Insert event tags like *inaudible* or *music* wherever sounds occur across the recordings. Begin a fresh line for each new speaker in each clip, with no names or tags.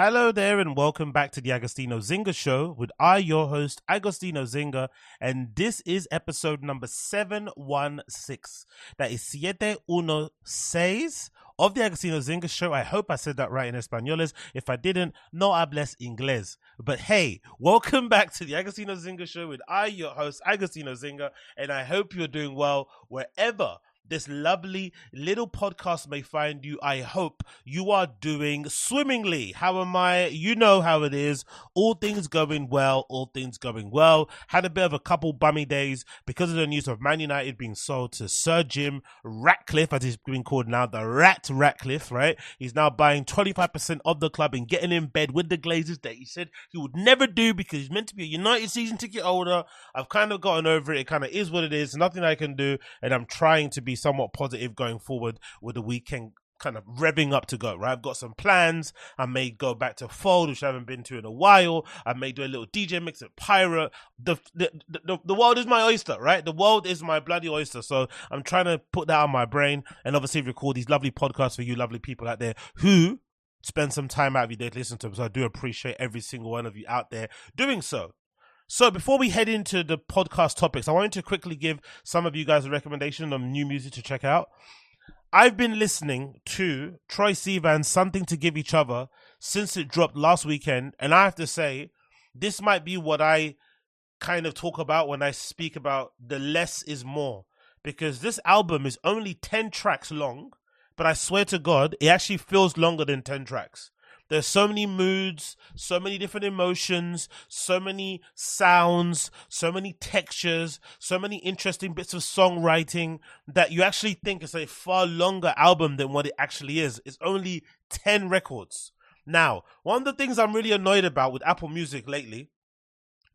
Hello there, and welcome back to the Agostinho Zinga Show with I, your host, Agostinho Zinga, and this is episode number 716. That is Siete Uno Seis of the Agostinho Zinga Show. I hope I said that right in Espanol. If I didn't, no hables inglés. But hey, welcome *laughs* back to the Agostinho Zinga Show with I, your host, Agostinho Zinga, and I hope you're doing well wherever this lovely little podcast may find you. I hope you are doing swimmingly. How am I? You know how it is. All things going well, all things going well. Had a bit of a couple bummy days because of the news of Man United being sold to Sir Jim Ratcliffe, as he's been called now, the Rat Ratcliffe, right? He's now buying 25% of the club and getting in bed with the Glazers that he said he would never do because he's meant to be a United season ticket holder. I've kind of gotten over it. It kind of is what it is. Nothing I can do. And I'm trying to be somewhat positive going forward with the weekend kind of revving up to go, right? I've got some plans. I may go back to Fold, which I haven't been to in a while. I may do a little DJ mix at Pirate. The, the, the, the world is my oyster, right? The world is my bloody oyster. So I'm trying to put that on my brain and obviously record these lovely podcasts for you lovely people out there who spend some time out of your day to listen to them. So I do appreciate every single one of you out there doing so. So before we head into the podcast topics, I wanted to quickly give some of you guys a recommendation of new music to check out. I've been listening to Troye Sivan's Something to Give Each Other since it dropped last weekend, and I have to say, this might be what I kind of talk about when I speak about the less is more. Because this album is only 10 tracks long, but I swear to God, it actually feels longer than 10 tracks. There's so many moods, so many different emotions, so many sounds, so many textures, so many interesting bits of songwriting that you actually think it's a far longer album than what it actually is. It's only 10 records. Now, one of the things I'm really annoyed about with Apple Music lately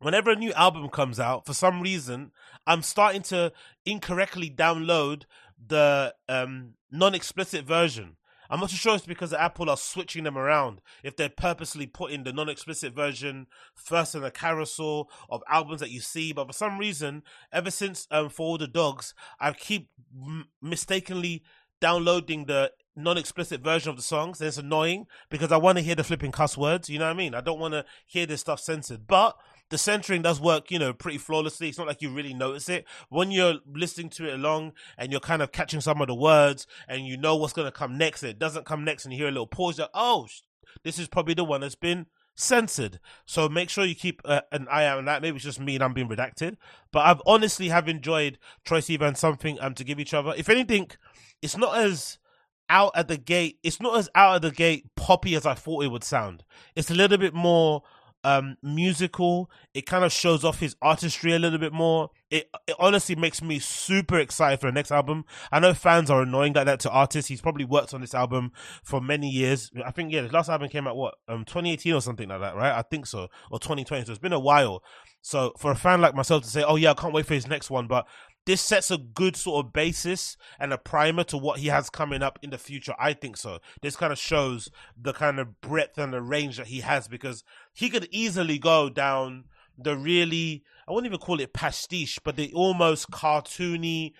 whenever a new album comes out, for some reason, I'm starting to incorrectly download the um, non-explicit version. I'm not sure it's because Apple are switching them around. If they're purposely putting the non-explicit version first in the carousel of albums that you see, but for some reason, ever since um, For All the Dogs, I keep m- mistakenly downloading the non-explicit version of the songs. And it's annoying because I want to hear the flipping cuss words. You know what I mean? I don't want to hear this stuff censored, but the centering does work, you know, pretty flawlessly. It's not like you really notice it. When you're listening to it along and you're kind of catching some of the words and you know what's going to come next, and it doesn't come next and you hear a little pause, like, oh, this is probably the one that's been censored. So make sure you keep uh, an eye out on that. Maybe it's just me and I'm being redacted. But I've honestly have enjoyed Troye Sivan something um to give each other. If anything, it's not as out at the gate. It's not as out of the gate poppy as I thought it would sound. It's a little bit more um musical. It kind of shows off his artistry a little bit more. It, it honestly makes me super excited for the next album. I know fans are annoying like that to artists. He's probably worked on this album for many years. I think yeah the last album came out what um 2018 or something like that right? I think so. Or 2020 so it's been a while. So for a fan like myself to say oh yeah i can't wait for his next one but this sets a good sort of basis and a primer to what he has coming up in the future. I think so. This kind of shows the kind of breadth and the range that he has because he could easily go down the really, I wouldn't even call it pastiche, but the almost cartoony,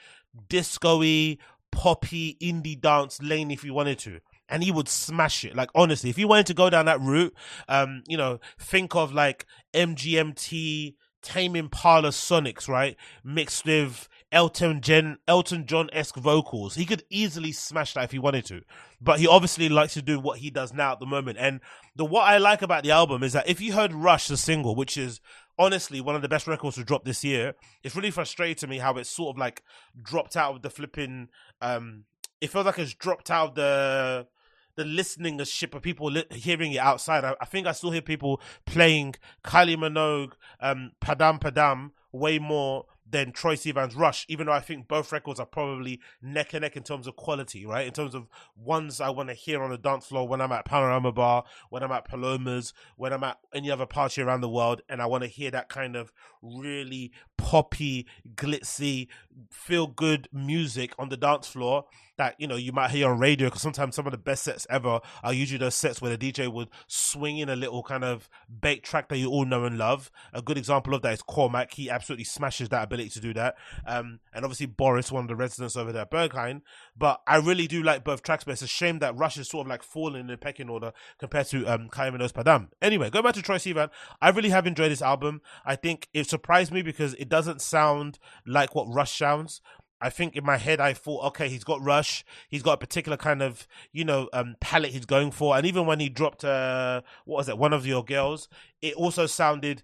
disco-y, poppy, indie dance lane if he wanted to and he would smash it. Like honestly, if you wanted to go down that route, um, you know, think of like MGMT, Tame Impala Sonics, right, mixed with Elton John Elton John esque vocals. He could easily smash that if he wanted to, but he obviously likes to do what he does now at the moment. And the what I like about the album is that if you heard Rush, the single, which is honestly one of the best records to drop this year, it's really frustrating to me how it's sort of like dropped out of the flipping. Um, it feels like it's dropped out of the the listening ship of people li- hearing it outside. I, I, think I still hear people playing Kylie Minogue, um, Padam Padam way more than Troye Sivan's Rush, even though I think both records are probably neck and neck in terms of quality, right? In terms of ones I want to hear on the dance floor when I'm at Panorama Bar, when I'm at Palomas, when I'm at any other party around the world, and I want to hear that kind of really poppy, glitzy, feel good music on the dance floor that you know you might hear on radio because sometimes some of the best sets ever are usually those sets where the DJ would swing in a little kind of bait track that you all know and love. A good example of that is Cormac. He absolutely smashes that ability to do that. Um, and obviously Boris, one of the residents over there at Berghain. But I really do like both tracks, but it's a shame that Rush is sort of like falling in the pecking order compared to um Kylie Minogue's Padam. Anyway, go back to Troye Sivan. I really have enjoyed this album. I think it surprised me because it doesn't sound like what Rush sounds. I think in my head I thought, okay, he's got Rush, he's got a particular kind of you know um, palette he's going for, and even when he dropped uh, what was it, one of your girls, it also sounded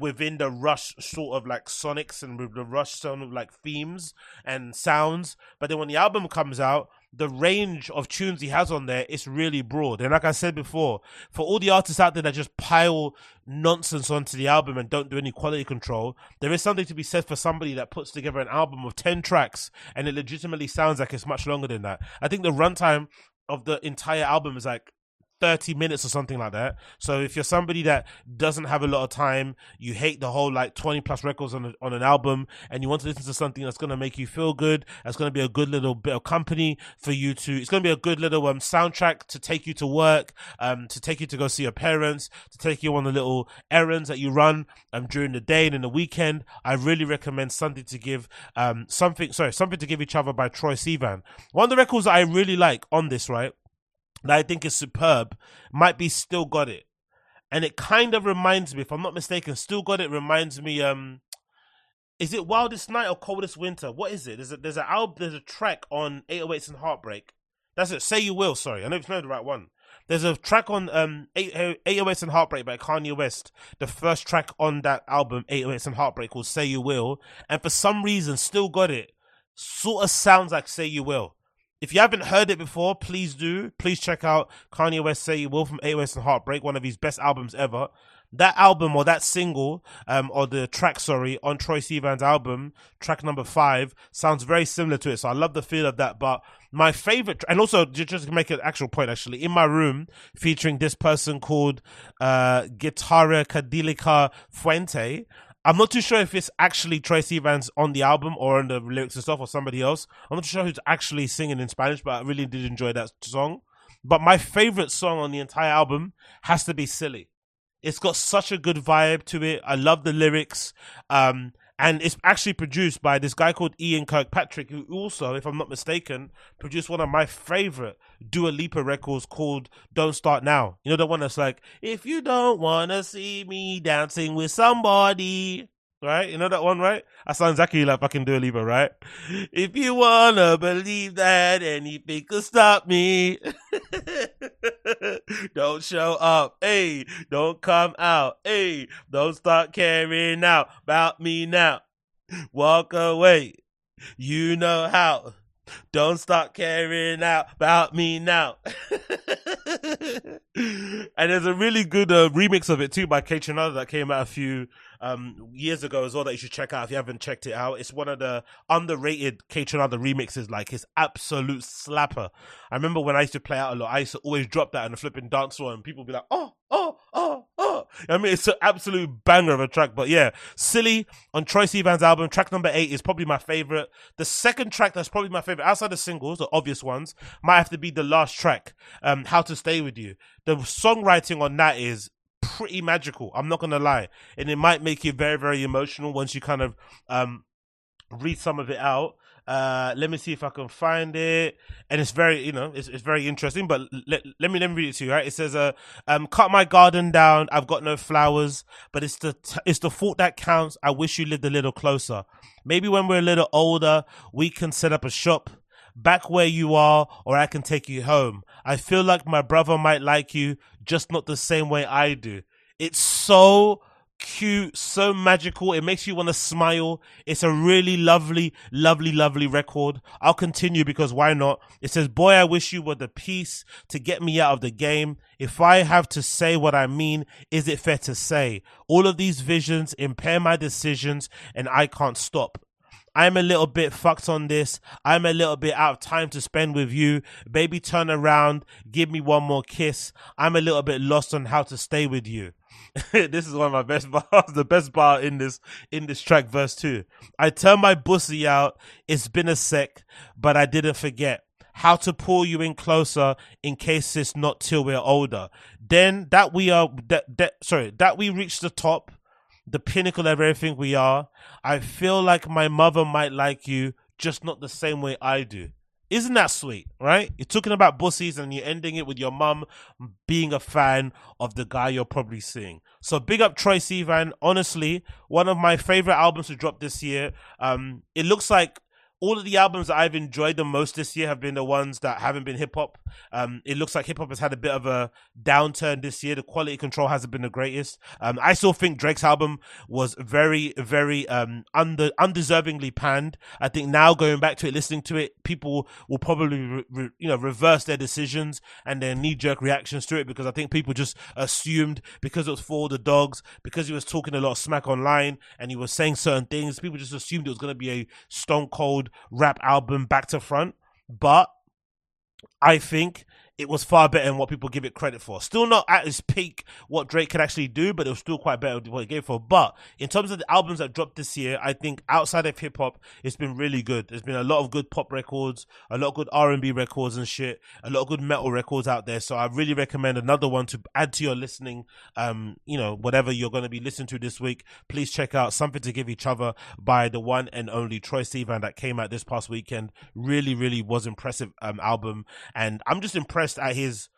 within the Rush sort of like sonics and with the Rush sort of like themes and sounds. But then when the album comes out, the range of tunes he has on there is really broad. And like I said before, for all the artists out there that just pile nonsense onto the album and don't do any quality control, there is something to be said for somebody that puts together an album of 10 tracks and it legitimately sounds like it's much longer than that. I think the runtime of the entire album is like 30 minutes or something like that. So if you're somebody that doesn't have a lot of time, you hate the whole like 20 plus records on, a, on an album and you want to listen to something that's going to make you feel good, that's going to be a good little bit of company for you to, it's going to be a good little um, soundtrack to take you to work, um, to take you to go see your parents, to take you on the little errands that you run um, during the day and in the weekend. I really recommend something to give, um, something, sorry, something to give each other by Troye Sivan. One of the records that I really like on this, right? That I think is superb might be Still Got It. And it kind of reminds me, if I'm not mistaken, Still Got It reminds me, um, is it Wildest Night or Coldest Winter? What is it? There's a there's an album, there's a track on 808s and Heartbreak. That's it. Say You Will. Sorry, I know it's not the right one. There's a track on um 808s and Heartbreak by Kanye West. The first track on that album, 808s and Heartbreak, called Say You Will. And for some reason, Still Got It. Sort of sounds like Say You Will. If you haven't heard it before, please do. Please check out Kanye West Say You Will from 808s and Heartbreak, one of his best albums ever. That album or that single, um, or the track, sorry, on Troye Sivan's album, track number five, sounds very similar to it. So I love the feel of that. But my favorite, and also just to make an actual point, actually, in my room, featuring this person called uh, Guitarra Cadilica Fuente, I'm not too sure if it's actually Troye Sivan's on the album or on the lyrics and stuff or somebody else. I'm not sure who's actually singing in Spanish, but I really did enjoy that song. But my favorite song on the entire album has to be Silly. It's got such a good vibe to it. I love the lyrics. Um, and it's actually produced by this guy called Ian Kirkpatrick, who also, if I'm not mistaken, produced one of my favorite Dua Lipa records called "Don't Start Now." You know the one that's like, "If you don't wanna see me dancing with somebody." Right, you know that one, right? I sound exactly like fucking Dua Lipa, right? If you wanna believe that anything could stop me, *laughs* don't show up, hey, don't come out, hey, don't start caring out about me now. Walk away, you know how. Don't start caring out about me now. *laughs* and there's a really good uh, remix of it too by Kaytranada that came out a few um, years ago as well that you should check out if you haven't checked it out. It's one of the underrated K Kaytranada remixes, like his absolute slapper. I remember when I used to play out a lot, I used to always drop that in the flipping dance floor and people be like, oh, oh, oh, oh. I mean, it's an absolute banger of a track. But yeah, Silly on Troye Sivan's album, track number eight is probably my favorite. The second track that's probably my favorite outside the singles, the obvious ones, might have to be the last track, um, How to Stay With You. The songwriting on that is pretty magical. I'm not gonna lie, and it might make you very, very emotional once you kind of um read some of it out. Uh, let me see if I can find it. And it's very, you know, it's, it's very interesting. But let, let me let me read it to you. Right? It says, "Uh, um, cut my garden down. I've got no flowers, but it's the t- it's the thought that counts. I wish you lived a little closer. Maybe when we're a little older, we can set up a shop." Back where you are, or I can take you home. I feel like my brother might like you, just not the same way I do. It's so cute, so magical. It makes you want to smile. It's a really lovely, lovely, lovely record. I'll continue because why not? It says, Boy, I wish you were the piece to get me out of the game. If I have to say what I mean, is it fair to say? All of these visions impair my decisions and I can't stop. I'm a little bit fucked on this. I'm a little bit out of time to spend with you. Baby, turn around. Give me one more kiss. I'm a little bit lost on how to stay with you. *laughs* this is one of my best *laughs* bars, the best bar in this in this track, verse two. I turn my bussy out. It's been a sec, but I didn't forget how to pull you in closer in case it's not till we're older. Then that we are that, that sorry that we reach the top, the pinnacle of everything we are. I feel like my mother might like you, just not the same way I do. Isn't that sweet, right? You're talking about bussies and you're ending it with your mum being a fan of the guy you're probably seeing. So big up Troye Sivan. Honestly, one of my favorite albums to drop this year. Um, it looks like all of the albums that I've enjoyed the most this year have been the ones that haven't been hip hop. Um, it looks like hip hop has had a bit of a downturn this year. The quality control hasn't been the greatest. Um, I still think Drake's album was very, very um, under undeservingly panned. I think now going back to it, listening to it, people will probably re- re- you know reverse their decisions and their knee jerk reactions to it because I think people just assumed because it was for the dogs, because he was talking a lot of smack online and he was saying certain things, people just assumed it was going to be a stone cold rap album back to front, but I think it was far better than what people give it credit for. Still not at its peak what Drake could actually do, but it was still quite better than what he gave for. But in terms of the albums that dropped this year, I think outside of hip hop, it's been really good. There's been a lot of good pop records, a lot of good R and B records and shit, a lot of good metal records out there. So I really recommend another one to add to your listening. Um, you know, whatever you're going to be listening to this week, please check out "Something to Give Each Other" by the one and only Troye Sivan that came out this past weekend. Really, really was impressive um album, and I'm just impressed impressed at his,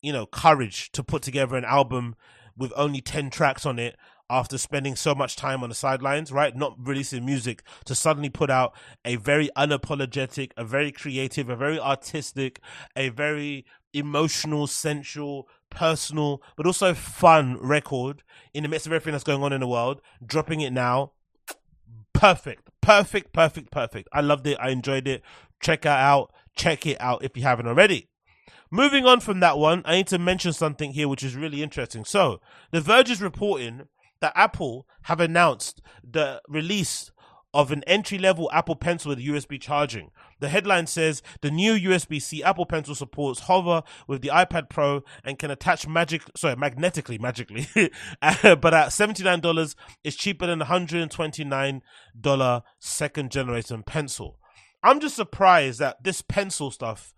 you know, courage to put together an album with only 10 tracks on it after spending so much time on the sidelines, right? Not releasing music to suddenly put out a very unapologetic, a very creative, a very artistic, a very emotional, sensual, personal, but also fun record in the midst of everything that's going on in the world, dropping it now. Perfect, perfect, perfect, perfect. I loved it. I enjoyed it. Check it out. Check it out if you haven't already. Moving on from that one, I need to mention something here which is really interesting. So, The Verge is reporting that Apple have announced the release of an entry level Apple Pencil with USB charging. The headline says the new USB C Apple Pencil supports hover with the iPad Pro and can attach magic, sorry, magnetically, magically. *laughs* but at $79, it's cheaper than the $129 second generation pencil. I'm just surprised that this pencil stuff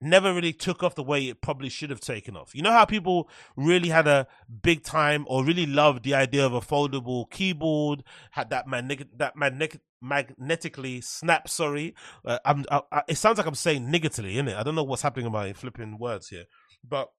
never really took off the way it probably should have taken off. You know how people really had a big time or really loved the idea of a foldable keyboard, had that magnetic that magnetic magnetically snap. Sorry, uh. I, it sounds like I'm saying negatively, innit? I don't know what's happening in my flipping words here, but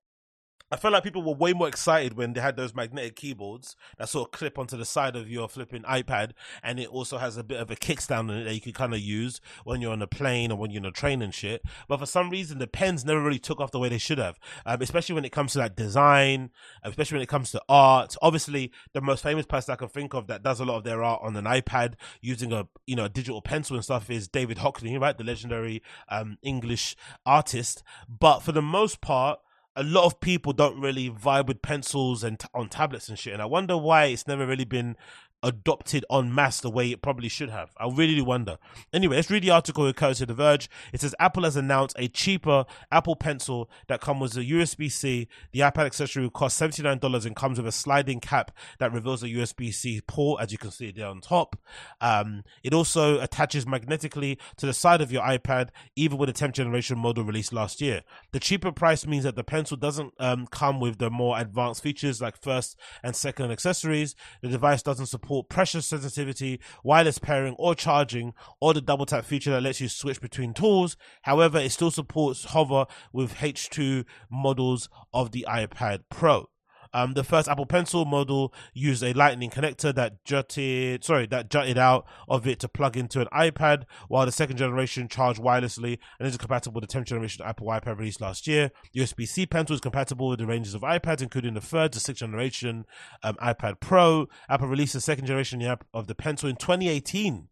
I felt like people were way more excited when they had those magnetic keyboards that sort of clip onto the side of your flipping iPad, and it also has a bit of a kickstand on it that you can kind of use when you're on a plane or when you're on a train and shit. But for some reason, the pens never really took off the way they should have, um, especially when it comes to like design, especially when it comes to art. Obviously, the most famous person I can think of that does a lot of their art on an iPad using a you know a digital pencil and stuff is David Hockney, right, the legendary um, English artist. But for the most part a lot of people don't really vibe with pencils and t- on tablets and shit. And I wonder why it's never really been adopted en masse the way it probably should have. I really wonder. Anyway, let's read the article with courtesy to The Verge. It says Apple has announced a cheaper Apple Pencil that comes with a USB-C. The iPad accessory will cost $79 and comes with a sliding cap that reveals a USB-C port, as you can see there on top. Um, it also attaches magnetically to the side of your iPad, even with the 10th generation model released last year. The cheaper price means that the pencil doesn't um, come with the more advanced features like first and second accessories. The device doesn't support support pressure sensitivity, wireless pairing, or charging, or the double tap feature that lets you switch between tools. However, it still supports hover with H2 models of the iPad Pro. Um, the first Apple Pencil model used a Lightning connector that jutted, sorry, that jutted out of it to plug into an iPad, while the second generation charged wirelessly and is compatible with the 10th generation Apple iPad released last year. USB-C Pencil is compatible with the ranges of iPads, including the third to sixth generation um, iPad Pro. Apple released the second generation of the Pencil in 2018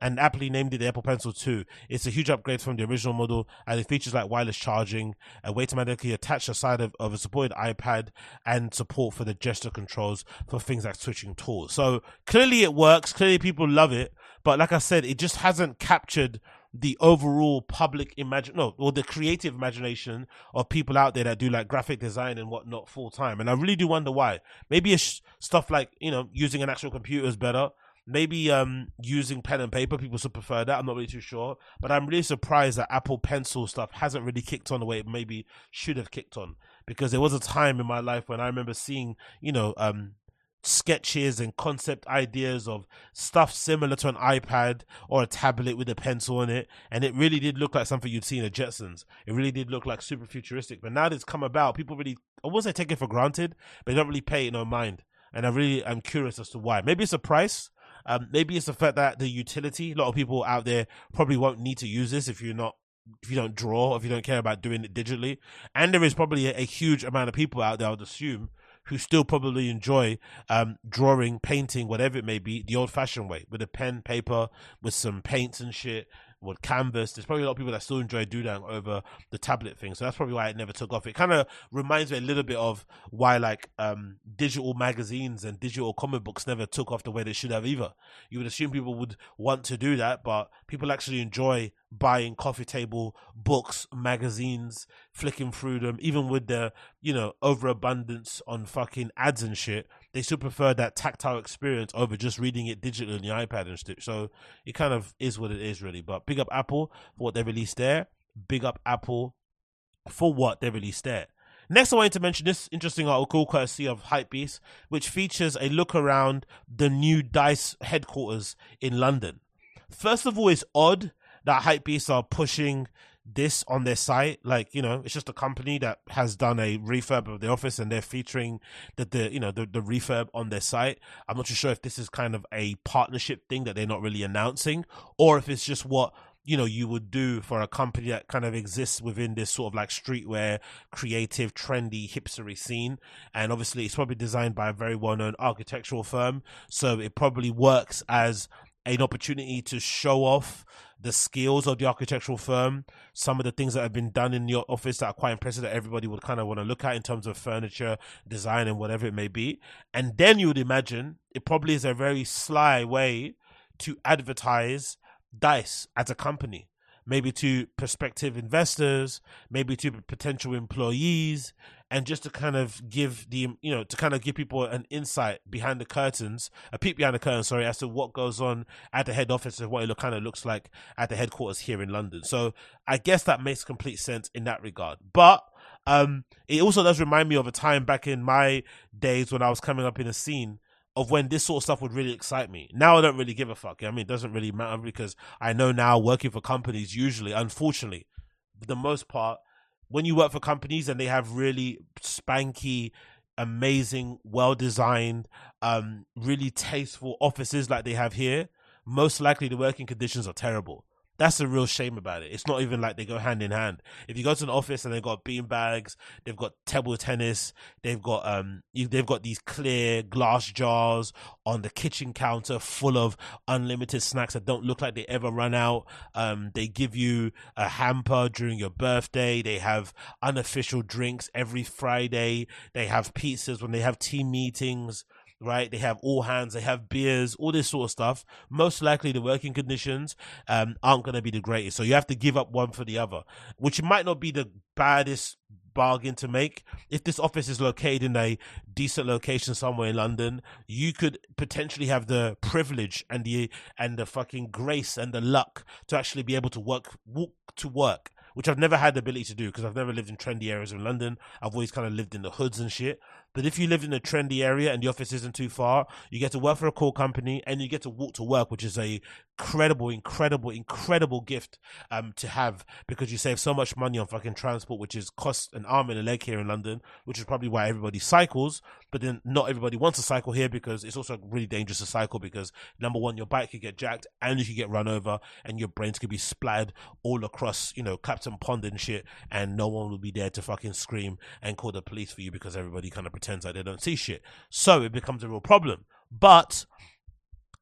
and aptly named it the Apple Pencil 2. It's a huge upgrade from the original model, and it features like wireless charging, a way to magnetically attach the side of, of a supported iPad, and support for the gesture controls for things like switching tools. So clearly it works. Clearly people love it, but like I said, it just hasn't captured the overall public imagine no or the creative imagination of people out there that do like graphic design and whatnot full time and i really do wonder why maybe it's stuff like you know using an actual computer is better maybe um using pen and paper people should prefer that i'm not really too sure but i'm really surprised that apple pencil stuff hasn't really kicked on the way it maybe should have kicked on because there was a time in my life when i remember seeing you know um sketches and concept ideas of stuff similar to an iPad or a tablet with a pencil on it. And it really did look like something you'd see in the Jetsons. It really did look like super futuristic. But now that it's come about, people really, I won't say take it for granted, but they don't really pay it no mind. And I really am curious as to why. Maybe it's a price. Um, maybe it's the fact that the utility, a lot of people out there probably won't need to use this if you're not if you don't draw, if you don't care about doing it digitally. And there is probably a, a huge amount of people out there, I would assume, who still probably enjoy um, drawing, painting, whatever it may be, the old fashioned way with a pen, paper, with some paints and shit, with canvas. There's probably a lot of people that still enjoy doodling over the tablet thing. So that's probably why it never took off. It kind of reminds me a little bit of why like um, digital magazines and digital comic books never took off the way they should have either. You would assume people would want to do that, but people actually enjoy buying coffee table books, magazines, flicking through them, even with the, you know, overabundance on fucking ads and shit. They still prefer that tactile experience over just reading it digitally on the iPad and stuff. So it kind of is what it is, really. But big up Apple for what they released there. Big up Apple for what they released there. Next, I wanted to mention this interesting article courtesy of Hypebeast, which features a look around the new DICE headquarters in London. First of all, it's odd that Hypebeast are pushing this on their site. Like, you know, it's just a company that has done a refurb of the office and they're featuring the, the you know, the, the refurb on their site. I'm not too sure if this is kind of a partnership thing that they're not really announcing or if it's just what you know you would do for a company that kind of exists within this sort of like streetwear creative trendy hipstery scene and obviously it's probably designed by a very well-known architectural firm so it probably works as an opportunity to show off the skills of the architectural firm, some of the things that have been done in your office that are quite impressive that everybody would kind of want to look at in terms of furniture, design, and whatever it may be. And then you would imagine it probably is a very sly way to advertise DICE as a company maybe to prospective investors, maybe to potential employees, and just to kind of give the you know to kind of give people an insight behind the curtains, a peek behind the curtain, sorry, as to what goes on at the head office and what it look, kind of looks like at the headquarters here in London. So I guess that makes complete sense in that regard, but. Um, it also does remind me of a time back in my days when I was coming up in a scene of when this sort of stuff would really excite me. Now I don't really give a fuck. I mean, it doesn't really matter because I know now working for companies usually, unfortunately, for the most part, when you work for companies and they have really spanky, amazing, well designed, um, really tasteful offices like they have here, most likely the working conditions are terrible. That's the real shame about it. It's not even like they go hand in hand. If you go to an office and they've got bean bags, they've got table tennis, they've got um, they've got these clear glass jars on the kitchen counter full of unlimited snacks that don't look like they ever run out. Um, they give you a hamper during your birthday. They have unofficial drinks every Friday. They have pizzas when they have team meetings right? They have all hands, they have beers, all this sort of stuff. Most likely, the working conditions um, aren't going to be the greatest. So you have to give up one for the other, which might not be the baddest bargain to make. If this office is located in a decent location somewhere in London, you could potentially have the privilege and the and the fucking grace and the luck to actually be able to work walk to work which I've never had the ability to do because I've never lived in trendy areas of London. I've always kind of lived in the hoods and shit. But if you live in a trendy area and the office isn't too far, you get to work for a cool company and you get to walk to work, which is a incredible, incredible, incredible gift um, to have because you save so much money on fucking transport, which is cost an arm and a leg here in London, which is probably why everybody cycles. But then not everybody wants to cycle here because it's also really dangerous to cycle because number one, your bike could get jacked and you could get run over and your brains could be splattered all across, you know, Captain Pond and shit, and no one will be there to fucking scream and call the police for you because everybody kind of pretends like they don't see shit. So it becomes a real problem. But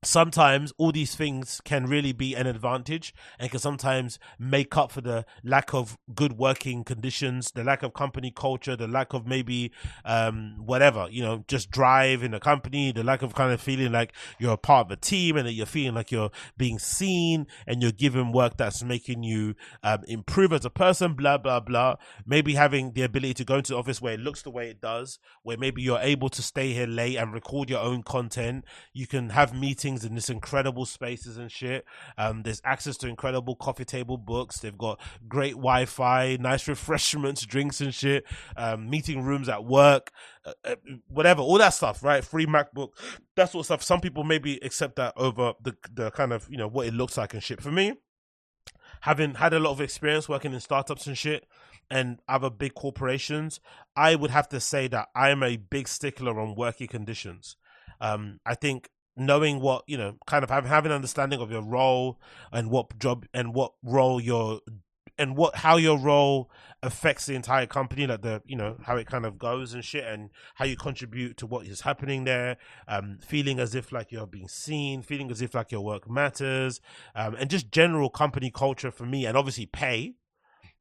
sometimes all these things can really be an advantage and can sometimes make up for the lack of good working conditions the lack of company culture the lack of maybe um whatever you know just drive in the company the lack of kind of feeling like you're a part of a team and that you're feeling like you're being seen and you're given work that's making you um, improve as a person blah blah blah. Maybe having the ability to go into the office where it looks the way it does where maybe you're able to stay here late and record your own content. You can have meetings meetings in this incredible spaces and shit. Um, there's access to incredible coffee table books. They've got great Wi-Fi, nice *laughs* refreshments, drinks and shit. Um, meeting rooms at work, uh, uh, whatever, all that stuff, right? Free MacBook, that sort of stuff. Some people maybe accept that over the the kind of you know what it looks like and shit. For me, having had a lot of experience working in startups and shit and other big corporations, I would have to say that I'm a big stickler on working conditions. Um, I think knowing what you know kind of having having an understanding of your role and what job and what role your and what how your role affects the entire company like the you know how it kind of goes and shit and how you contribute to what is happening there. Um feeling as if like you're being seen feeling as if like your work matters. Um and just general company culture for me and obviously pay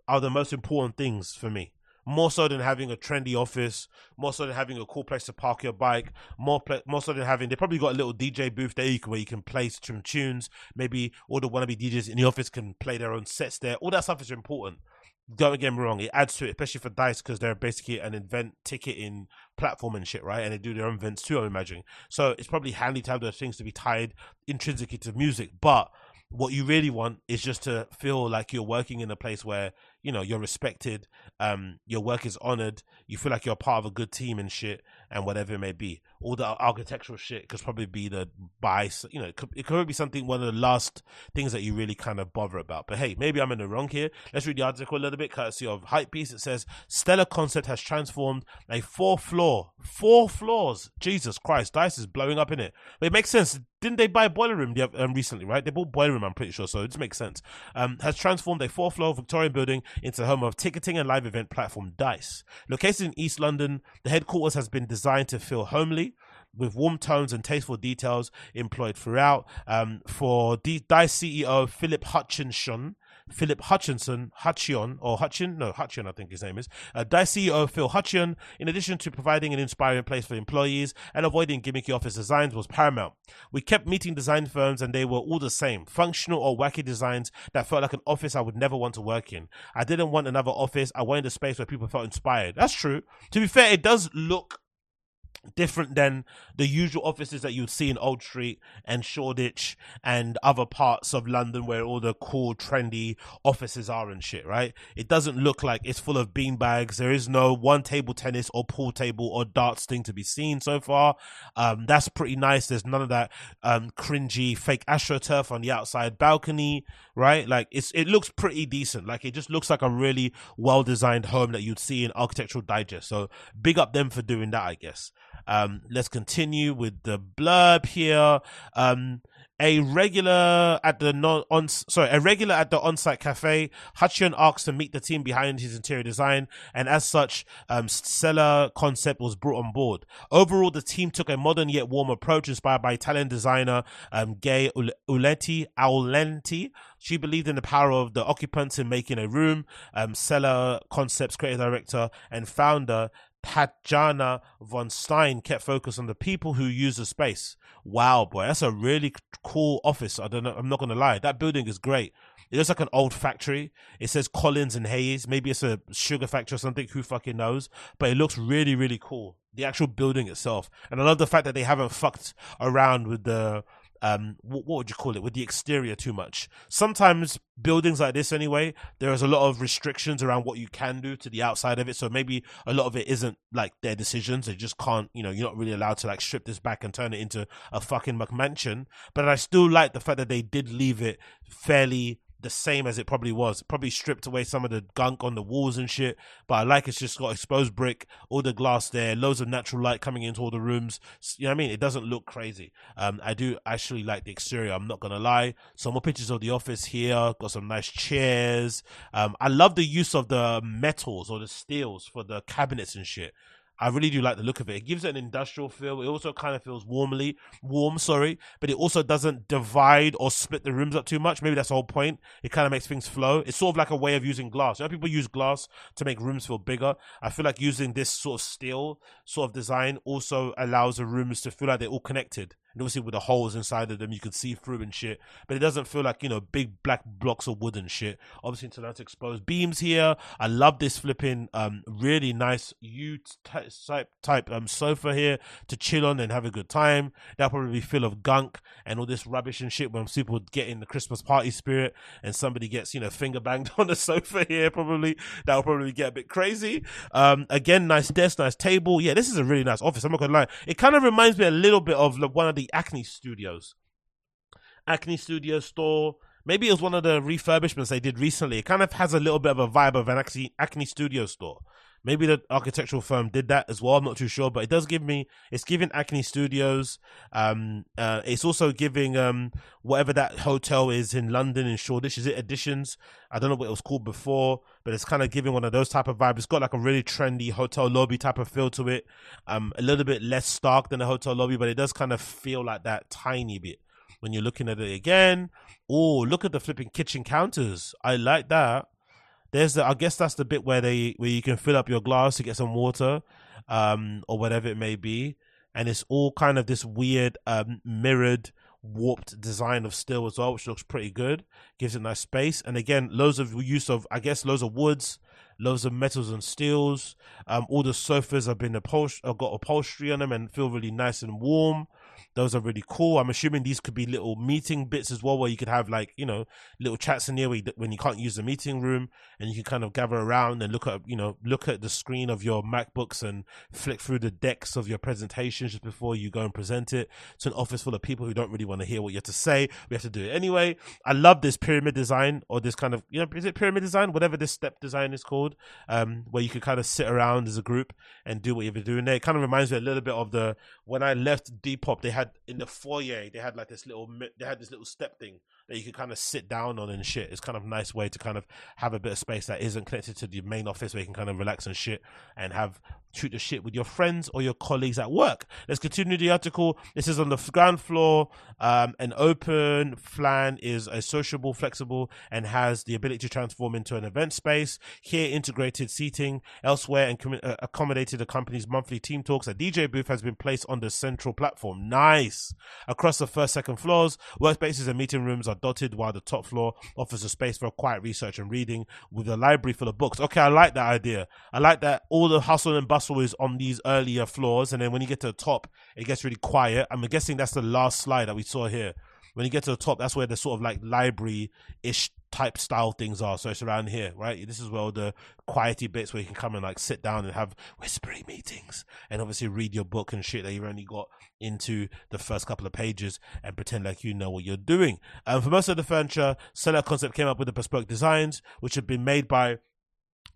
are the most important things for me more so than having a trendy office, more so than having a cool place to park your bike, more pl- more so than having they probably got a little DJ booth there you can, where you can play some tunes. Maybe all the wannabe DJs in the office can play their own sets there. All that stuff is important. Don't get me wrong, it adds to it, especially for Dice because they're basically an event ticketing platform and shit, right? And they do their own events too, I'm imagining. So it's probably handy to have those things to be tied intrinsically to music, but what you really want is just to feel like you're working in a place where you know you're respected um your work is honored you feel like you're part of a good team and shit and whatever it may be. All the architectural shit could probably be the bias you know it could, it could be something one of the last things that you really kind of bother about. But hey maybe i'm in the wrong here. Let's read the article a little bit courtesy of Hypebeast. It says stellar concept has transformed a four floor four floors. Jesus christ dice is blowing up in it but it makes sense. Didn't they buy Boiler Room um, recently, right? They bought Boiler Room, I'm pretty sure, so it just makes sense. Um, has transformed a four floor Victorian building into the home of ticketing and live event platform Dice. Located in East London, the headquarters has been designed to feel homely with warm tones and tasteful details employed throughout. Um, for D- Dice CEO Philip Hutchinson, Philip Hutchinson, Hutchion, or Hutchin, no, Hutchion, I think his name is, uh, Dice CEO Phil Hutchion, in addition to providing an inspiring place for employees and avoiding gimmicky office designs, was paramount. We kept meeting design firms and they were all the same, functional or wacky designs that felt like an office I would never want to work in. I didn't want another office, I wanted a space where people felt inspired. That's true. To be fair, it does look different than the usual offices that you'd see in Old Street and Shoreditch and other parts of London where all the cool, trendy offices are and shit, right? It doesn't look like it's full of beanbags. There is no one table tennis or pool table or darts thing to be seen so far. Um, that's pretty nice. There's none of that um, cringy fake astroturf on the outside balcony, right? Like it's it looks pretty decent. Like it just looks like a really well designed home that you'd see in Architectural Digest. So big up them for doing that, I guess. Um, let's continue with the blurb here. Um, a regular at the non on sorry a regular at the on-site cafe Hutchion asks to meet the team behind his interior design and as such um stellar concept was brought on board. Overall the team took a modern yet warm approach inspired by Italian designer um Gae uletti Aulenti. She believed in the power of the occupants in making a room. Um Stellar Concepts creative director and founder Tatjana von Stein kept focus on the people who use the space. Wow, boy, that's a really cool office. I don't know. I'm not gonna lie. That building is great. It looks like an old factory. It says Collins and Hayes. Maybe it's a sugar factory or something. Who fucking knows? But it looks really, really cool. The actual building itself, and I love the fact that they haven't fucked around with the um what, what, would you call it? With the exterior too much. Sometimes buildings like this anyway there is a lot of restrictions around what you can do to the outside of it. So maybe a lot of it isn't like their decisions. They just can't you know you're not really allowed to like strip this back and turn it into a fucking mcmansion but i still like the fact that they did leave it fairly the same as it probably was. Probably stripped away some of the gunk on the walls and shit. But I like it's just got exposed brick, all the glass there, loads of natural light coming into all the rooms. You know what I mean? It doesn't look crazy. Um, I do actually like the exterior. I'm not gonna lie. Some more pictures of the office here. Got some nice chairs. Um, I love the use of the metals or the steels for the cabinets and shit. I really do like the look of it. It gives it an industrial feel. It also kind of feels warmly warm, sorry, but it also doesn't divide or split the rooms up too much. Maybe that's the whole point. It kind of makes things flow. It's sort of like a way of using glass. You know, people use glass to make rooms feel bigger. I feel like using this sort of steel sort of design also allows the rooms to feel like they're all connected and obviously with the holes inside of them you can see through and shit. But it doesn't feel like you know big black blocks of wood and shit. Obviously to exposed. Beams here. I love this flipping um really nice u type type um sofa here to chill on and have a good time. That'll probably be full of gunk and all this rubbish and shit when people get in the christmas party spirit and somebody gets you know finger banged *laughs* on the sofa here probably. That'll probably get a bit crazy. Um again nice desk nice table. Yeah this is a really nice office. I'm not gonna lie. It kind of reminds me a little bit of like, one of the Acne Studios. Acne Studio store. Maybe it was one of the refurbishments they did recently. It kind of has a little bit of a vibe of an Acne, Acne Studio store. Maybe the architectural firm did that as well. I'm not too sure, but it does give me. It's giving Acne Studios. Um, uh, it's also giving um whatever that hotel is in London in Shoreditch. Is it Editions? I don't know what it was called before, but it's kind of giving one of those type of vibes. It's got like a really trendy hotel lobby type of feel to it. Um, a little bit less stark than a hotel lobby, but it does kind of feel like that tiny bit when you're looking at it again. Oh, look at the flipping kitchen counters. I like that there's the I guess that's the bit where they where you can fill up your glass to get some water, um, or whatever it may be, and it's all kind of this weird um mirrored warped design of steel as well, which looks pretty good. Gives it nice space, and again, loads of use of I guess loads of woods, loads of metals and steels. Um, all the sofas have been upholstered, got upholstery on them, and feel really nice and warm. Those are really cool. I'm assuming these could be little meeting bits as well, where you could have like you know little chats in here when you can't use the meeting room, and you can kind of gather around and look at you know look at the screen of your MacBooks and flick through the decks of your presentations just before you go and present it to an office full of people who don't really want to hear what you have to say. We have to do it anyway. I love this pyramid design or this kind of you know is it pyramid design, whatever this step design is called, um, where you could kind of sit around as a group and do what you're doing there. It kind of reminds me a little bit of the when I left Depop, they had had in the foyer they had like this little they had this little step thing that you can kind of sit down on and shit. It's kind of nice way to kind of have a bit of space that isn't connected to the main office where you can kind of relax and shit and have shoot the shit with your friends or your colleagues at work. Let's continue the article. This is on the ground floor. Um, an open flan is a sociable, flexible, and has the ability to transform into an event space. Here, integrated seating elsewhere and com- uh, accommodated the company's monthly team talks. A DJ booth has been placed on the central platform. Nice. Across the first, second floors, workspaces and meeting rooms are dotted, while the top floor offers a space for quiet research and reading with a library full of books. Okay, I like that idea. I like that all the hustle and bustle is on these earlier floors, and then when you get to the top, it gets really quiet. I'm guessing that's the last slide that we saw here. When you get to the top, that's where the sort of like library ish type style things are. So it's around here, right? This is where all the quiety bits where you can come and like sit down and have whispery meetings and obviously read your book and shit that you've only got into the first couple of pages and pretend like you know what you're doing. And um, for most of the furniture, Sella Concept came up with the bespoke designs, which have been made by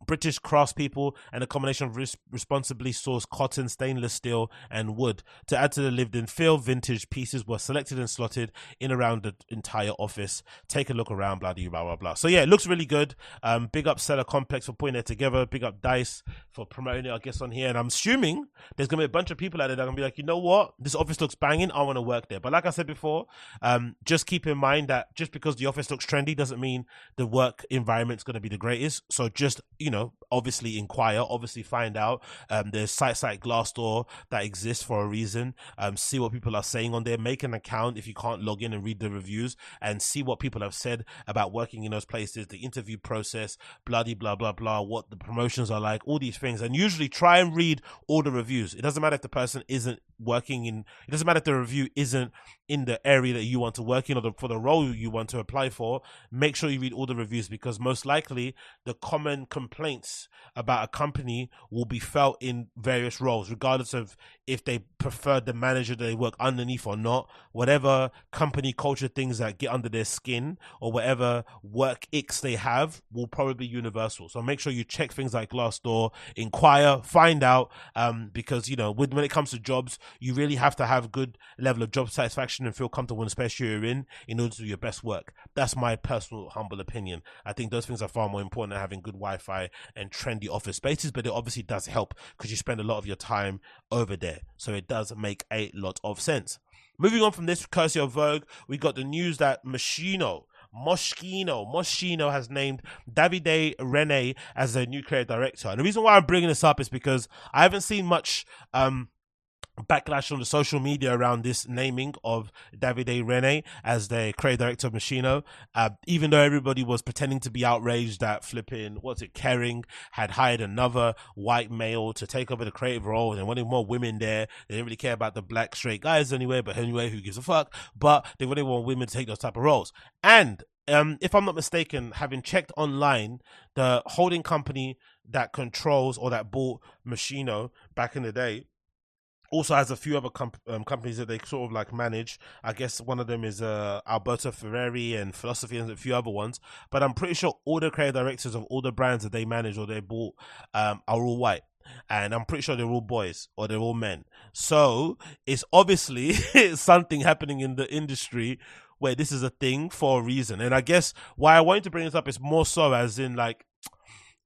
British craftspeople and a combination of res- responsibly sourced cotton, stainless steel, and wood. To add to the lived in feel, vintage pieces were selected and slotted in around the entire office. Take a look around, blah, blah, blah, blah. So, yeah, it looks really good. Um, big up Sella Complex for putting it together. Big up Dice for promoting it, I guess, on here. And I'm assuming there's going to be a bunch of people out there that are going to be like, you know what? This office looks banging. I want to work there. But like I said before, um, just keep in mind that just because the office looks trendy doesn't mean the work environment's going to be the greatest. So, just, you you know, obviously inquire, obviously find out. Um, there's sites like Glassdoor that exist for a reason. Um, see what people are saying on there. Make an account if you can't log in and read the reviews and see what people have said about working in those places, the interview process, bloody blah blah blah, what the promotions are like, all these things. And usually try and read all the reviews. It doesn't matter if the person isn't working in. It doesn't matter if the review isn't in the area that you want to work in or the, for the role you want to apply for. Make sure you read all the reviews because most likely the common complaints about a company will be felt in various roles, regardless of if they prefer the manager that they work underneath or not. Whatever company culture things that get under their skin or whatever work icks they have will probably be universal. So make sure you check things like Glassdoor, inquire, find out, um, because you know when, when it comes to jobs, you really have to have good level of job satisfaction and feel comfortable in the space you're in in order to do your best work. That's my personal humble opinion. I think those things are far more important than having good Wi-Fi and trendy office spaces, but it obviously does help because you spend a lot of your time over there. So it does make a lot of sense. Moving on from this, courtesy of Vogue, we got the news that Moschino, Moschino, Moschino has named Davide Renne as their new creative director. And the reason why I'm bringing this up is because I haven't seen much um, backlash on the social media around this naming of Davide Renne as the creative director of Moschino, Uh, even though everybody was pretending to be outraged that flipping, what's it, Kering had hired another white male to take over the creative role and wanted more women there. They didn't really care about the black straight guys anyway, but anyway, who gives a fuck? But they really want women to take those type of roles. And um, if I'm not mistaken, having checked online, the holding company that controls or that bought Moschino back in the day also has a few other comp- um, companies that they sort of like manage. I guess one of them is uh, Alberto Ferretti and Philosophy and a few other ones. But I'm pretty sure all the creative directors of all the brands that they manage or they bought um, are all white. And I'm pretty sure they're all boys or they're all men. So it's obviously *laughs* something happening in the industry where this is a thing for a reason. And I guess why I wanted to bring this up is more so as in like,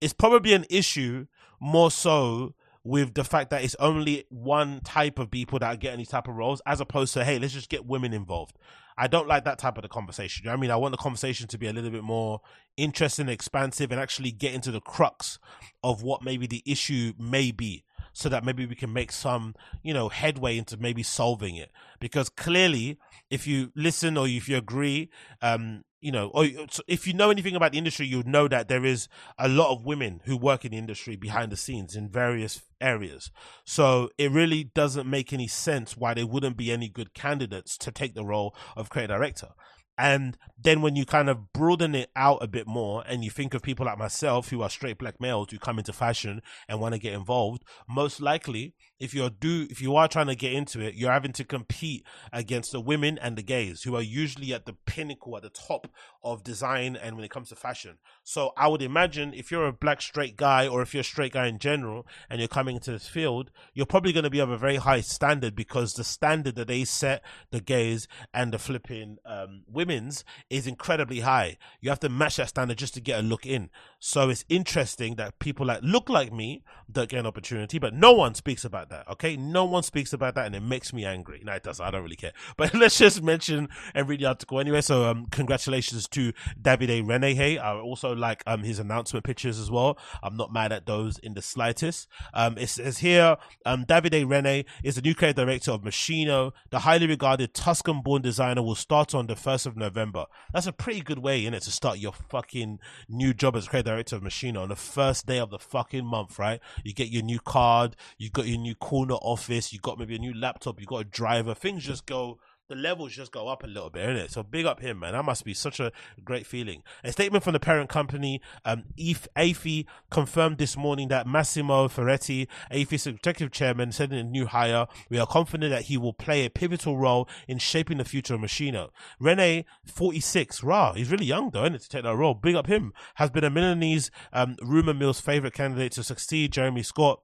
it's probably an issue more so with the fact that it's only one type of people that get any type of roles, as opposed to hey, let's just get women involved. I don't like that type of the conversation. You know I mean, I want the conversation to be a little bit more interesting, expansive, and actually get into the crux of what maybe the issue may be, so that maybe we can make some, you know, headway into maybe solving it. Because clearly, if you listen or if you agree, um, you know, or if you know anything about the industry, you would know that there is a lot of women who work in the industry behind the scenes in various areas. So it really doesn't make any sense why there wouldn't be any good candidates to take the role of creative director. And then when you kind of broaden it out a bit more and you think of people like myself who are straight black males who come into fashion and want to get involved, most likely if you're do if you are trying to get into it, you're having to compete against the women and the gays who are usually at the pinnacle at the top of design and when it comes to fashion. So I would imagine if you're a black straight guy or if you're a straight guy in general and you're coming into this field, you're probably going to be of a very high standard because the standard that they set the gays and the flipping um, women's is incredibly high. You have to match that standard just to get a look in. So it's interesting that people that look like me don't get an opportunity, but no one speaks about about that. Okay, no one speaks about that, and it makes me angry. No, it does. I don't really care. *laughs* But let's just mention and read the article anyway. So, um, congratulations to Davide Renne. Hey, I also like um his announcement pictures as well. I'm not mad at those in the slightest. Um, it says here, um, Davide Renne is the new creative director of Moschino. The highly regarded Tuscan-born designer will start on the first of November. That's a pretty good way, in it, to start your fucking new job as creative director of Moschino on the first day of the fucking month, right? You get your new card, you got your new corner office, you got maybe a new laptop, you got a driver, things just go the levels just go up a little bit, innit? So big up him, man. That must be such a great feeling. A statement from the parent company, um, Aeffe confirmed this morning that Massimo Ferretti, Aeffe's executive chairman, said in a new hire, we are confident that he will play a pivotal role in shaping the future of Moschino. Renne, 46, rah, he's really young though, innit, to take that role. Big up him. Has been a Milanese, um, rumor mill's favorite candidate to succeed Jeremy Scott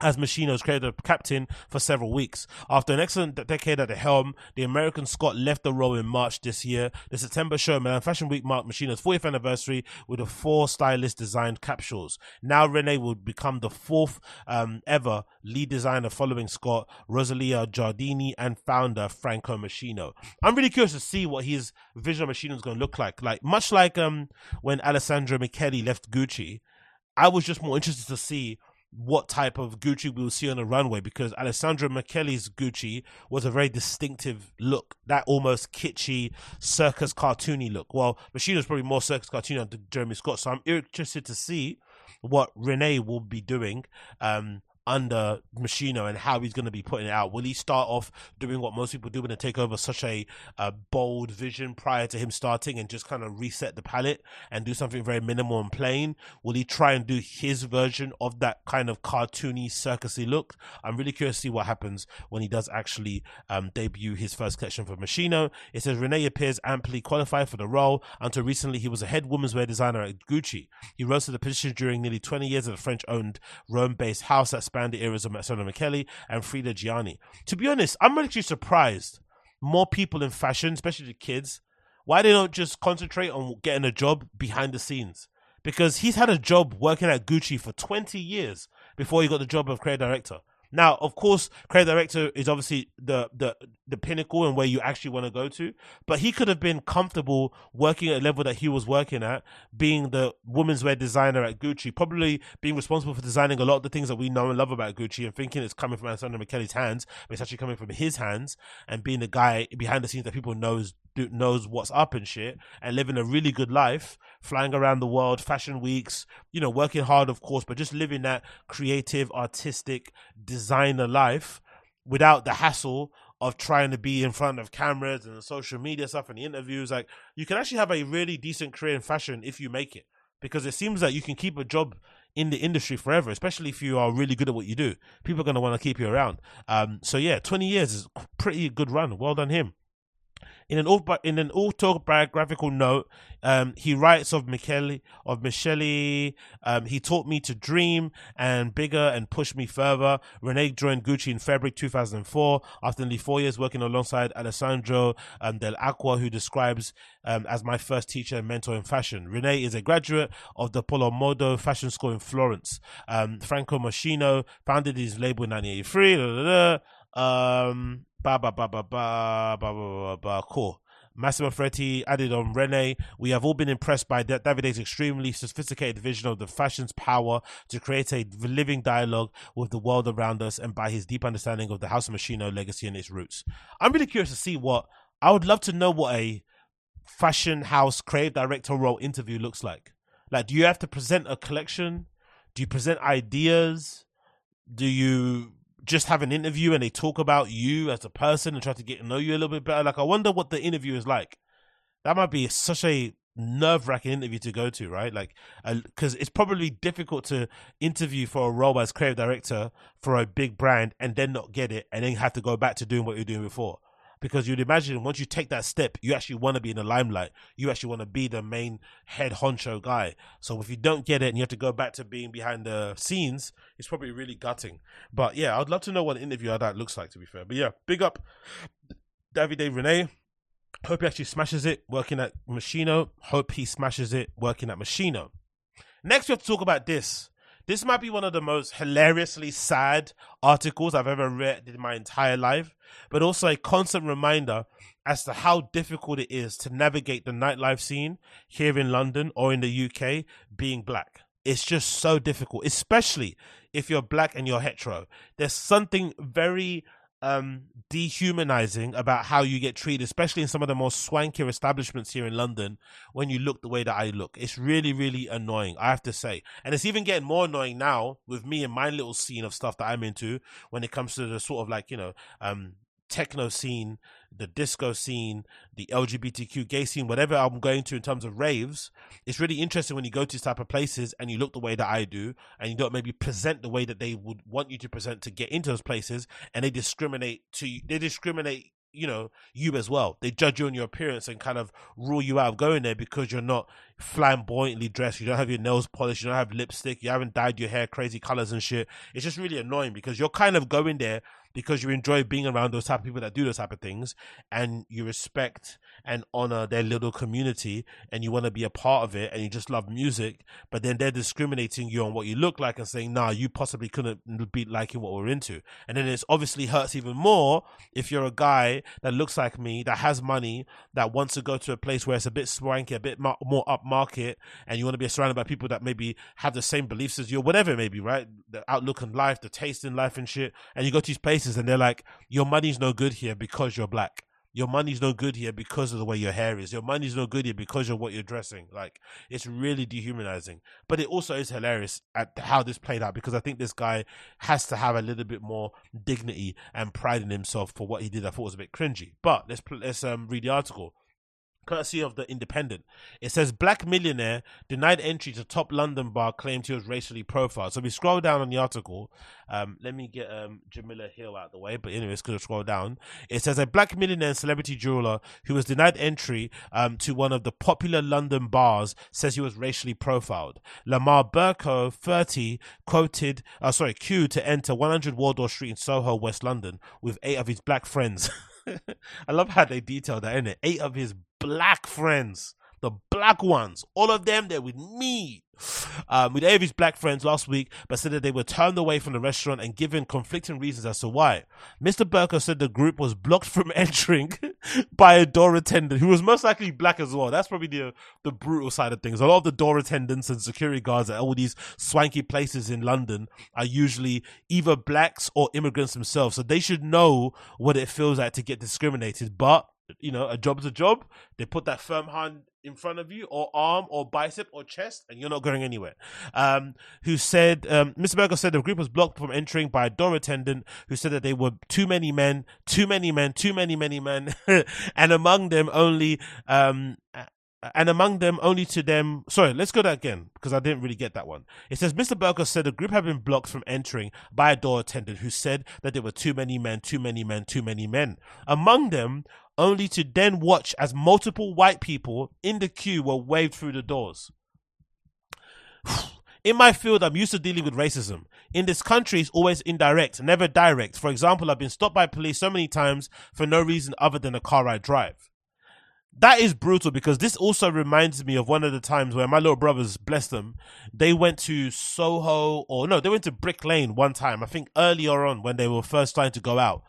as Moschino's creative captain for several weeks. After an excellent decade at the helm, the American Scott left the role in March this year. The September show Milan Fashion Week marked Moschino's 40th anniversary with the four stylist designed capsules. Now Renne will become the fourth um, ever lead designer following Scott, Rossella Jardini, and founder Franco Moschino. I'm really curious to see what his vision of Moschino is going to look like. Like much like um, when Alessandro Michele left Gucci, I was just more interested to see what type of Gucci we'll see on the runway because Alessandro Michele's Gucci was a very distinctive look, that almost kitschy circus cartoony look. Well, Moschino is probably more circus cartoony than Jeremy Scott, so I'm interested to see what Renne will be doing. Um, under Moschino and how he's going to be putting it out. Will he start off doing what most people do when they take over such a, a bold vision prior to him starting and just kind of reset the palette and do something very minimal and plain? Will he try and do his version of that kind of cartoony, circusy look? I'm really curious to see what happens when he does actually um, debut his first collection for Moschino. It says Renne appears amply qualified for the role. Until recently, he was a head women's wear designer at Gucci. He rose to the position during nearly 20 years at the French-owned Rome-based house that the eras of Marcello McKelly and Frida Gianni. To be honest, I'm actually surprised more people in fashion, especially the kids, why they don't just concentrate on getting a job behind the scenes because he's had a job working at Gucci for 20 years before he got the job of creative director. Now, of course, creative director is obviously the the the pinnacle and where you actually want to go to. But he could have been comfortable working at a level that he was working at, being the women's wear designer at Gucci, probably being responsible for designing a lot of the things that we know and love about Gucci, and thinking it's coming from Alessandro Michele's hands, but it's actually coming from his hands, and being the guy behind the scenes that people knows knows what's up and shit, and living a really good life, flying around the world, fashion weeks, you know, working hard, of course, but just living that creative, artistic designer life without the hassle of trying to be in front of cameras and social media stuff and the interviews. Like you can actually have a really decent career in fashion if you make it. Because it seems that you can keep a job in the industry forever, especially if you are really good at what you do. People are going to want to keep you around. Um, so yeah, 20 years is pretty good run. Well done him. In an in an autobiographical note, um, he writes of Michele of Michele. Um, he taught me to dream and bigger and push me further. Renne joined Gucci in February 2004 after nearly four years working alongside Alessandro um, Dell'Acqua, who describes um, as my first teacher and mentor in fashion. Renne is a graduate of the Polimoda Fashion School in Florence. Um, Franco Moschino founded his label in 1983. Da, da, da. Um, Ba ba ba ba ba ba ba ba ba. Cool. Massimo Ferretti added on Renne, we have all been impressed by Davide's extremely sophisticated vision of the fashion's power to create a living dialogue with the world around us and by his deep understanding of the House of Moschino legacy and its roots. I'm really curious to see what, I would love to know what a fashion house creative director role interview looks like. Like, do you have to present a collection? Do you present ideas? Do you just have an interview and they talk about you as a person and try to get to know you a little bit better. Like, I wonder what the interview is like. That might be such a nerve wracking interview to go to, right? Like, because uh, it's probably difficult to interview for a role as creative director for a big brand and then not get it and then have to go back to doing what you're doing before because you'd imagine once you take that step, you actually want to be in the limelight. You actually want to be the main head honcho guy. So if you don't get it and you have to go back to being behind the scenes, it's probably really gutting. But yeah, I'd love to know what an interview like that looks like. To be fair, but yeah, big up Davide Renne. Hope he actually smashes it working at Moschino. Hope he smashes it working at Moschino. Next, we have to talk about this. This might be one of the most hilariously sad articles I've ever read in my entire life, but also a constant reminder as to how difficult it is to navigate the nightlife scene here in London or in the UK being black. It's just so difficult, especially if you're black and you're hetero. There's something very um, dehumanizing about how you get treated, especially in some of the more swankier establishments here in London when you look the way that I look. It's really, really annoying, I have to say. And it's even getting more annoying now with me and my little scene of stuff that I'm into when it comes to the sort of like, you know, um, techno scene, the disco scene, the LGBTQ gay scene, whatever I'm going to in terms of raves, it's really interesting when you go to these type of places and you look the way that I do and you don't maybe present the way that they would want you to present to get into those places and they discriminate to they discriminate you know you as well. They judge you on your appearance and kind of rule you out of going there because you're not flamboyantly dressed. You don't have your nails polished. You don't have lipstick. You haven't dyed your hair crazy colors and shit. It's just really annoying because you're kind of going there because you enjoy being around those type of people that do those type of things and you respect and honor their little community and you want to be a part of it and you just love music but then they're discriminating you on what you look like and saying nah you possibly couldn't be liking what we're into. And then it's obviously hurts even more if you're a guy that looks like me that has money that wants to go to a place where it's a bit swanky a bit more upmarket and you want to be surrounded by people that maybe have the same beliefs as you or whatever it may be right? The outlook on life the taste in life and shit and you go to these places places and they're like, your money's no good here because you're black. Your money's no good here because of the way your hair is. Your money's no good here because of what you're dressing. Like it's really dehumanizing. But it also is hilarious at how this played out because I think this guy has to have a little bit more dignity and pride in himself for what he did. I thought was a bit cringy. But let's let's um, read the article courtesy of the Independent. It says black millionaire denied entry to top London bar claimed he was racially profiled. So we scroll down on the article. Um, let me get um, Jamila Hill out the way. But anyways, gonna scroll down. It says a black millionaire and celebrity jeweler who was denied entry um, to one of the popular London bars says he was racially profiled. Lamar Berko, 30, quoted, uh, sorry, queued to enter 100 Wardour Street in Soho, West London, with eight of his black friends. *laughs* I love how they detail that in it. Eight of his black friends, the black ones, all of them, they're with me. Um, with of black friends last week, but said that they were turned away from the restaurant and given conflicting reasons as to why. Mr. Berko said the group was blocked from *laughs* entering by a door attendant who was most likely black as well. That's probably the the brutal side of things. A lot of the door attendants and security guards at all these swanky places in London are usually either blacks or immigrants themselves, so they should know what it feels like to get discriminated. But you know, a job's a job. They put that firm hand in front of you, or arm, or bicep, or chest, and you're not going anywhere. Um, who said, um, Mr. Berko said the group was blocked from entering by a door attendant who said that they were too many men, too many men, too many, many men, *laughs* and among them only, um, and among them only to them sorry let's go that again because i didn't really get that one it says mr Berko said the group had been blocked from entering by a door attendant who said that there were too many men too many men too many men among them only to then watch as multiple white people in the queue were waved through the doors. *sighs* In my field, I'm used to dealing with racism. In this country, it's always indirect, never direct. For example, I've been stopped by police so many times for no reason other than a car I drive. That is brutal because this also reminds me of one of the times where my little brothers, bless them, they went to Soho or no, they went to Brick Lane one time. I think earlier on when they were first starting to go out.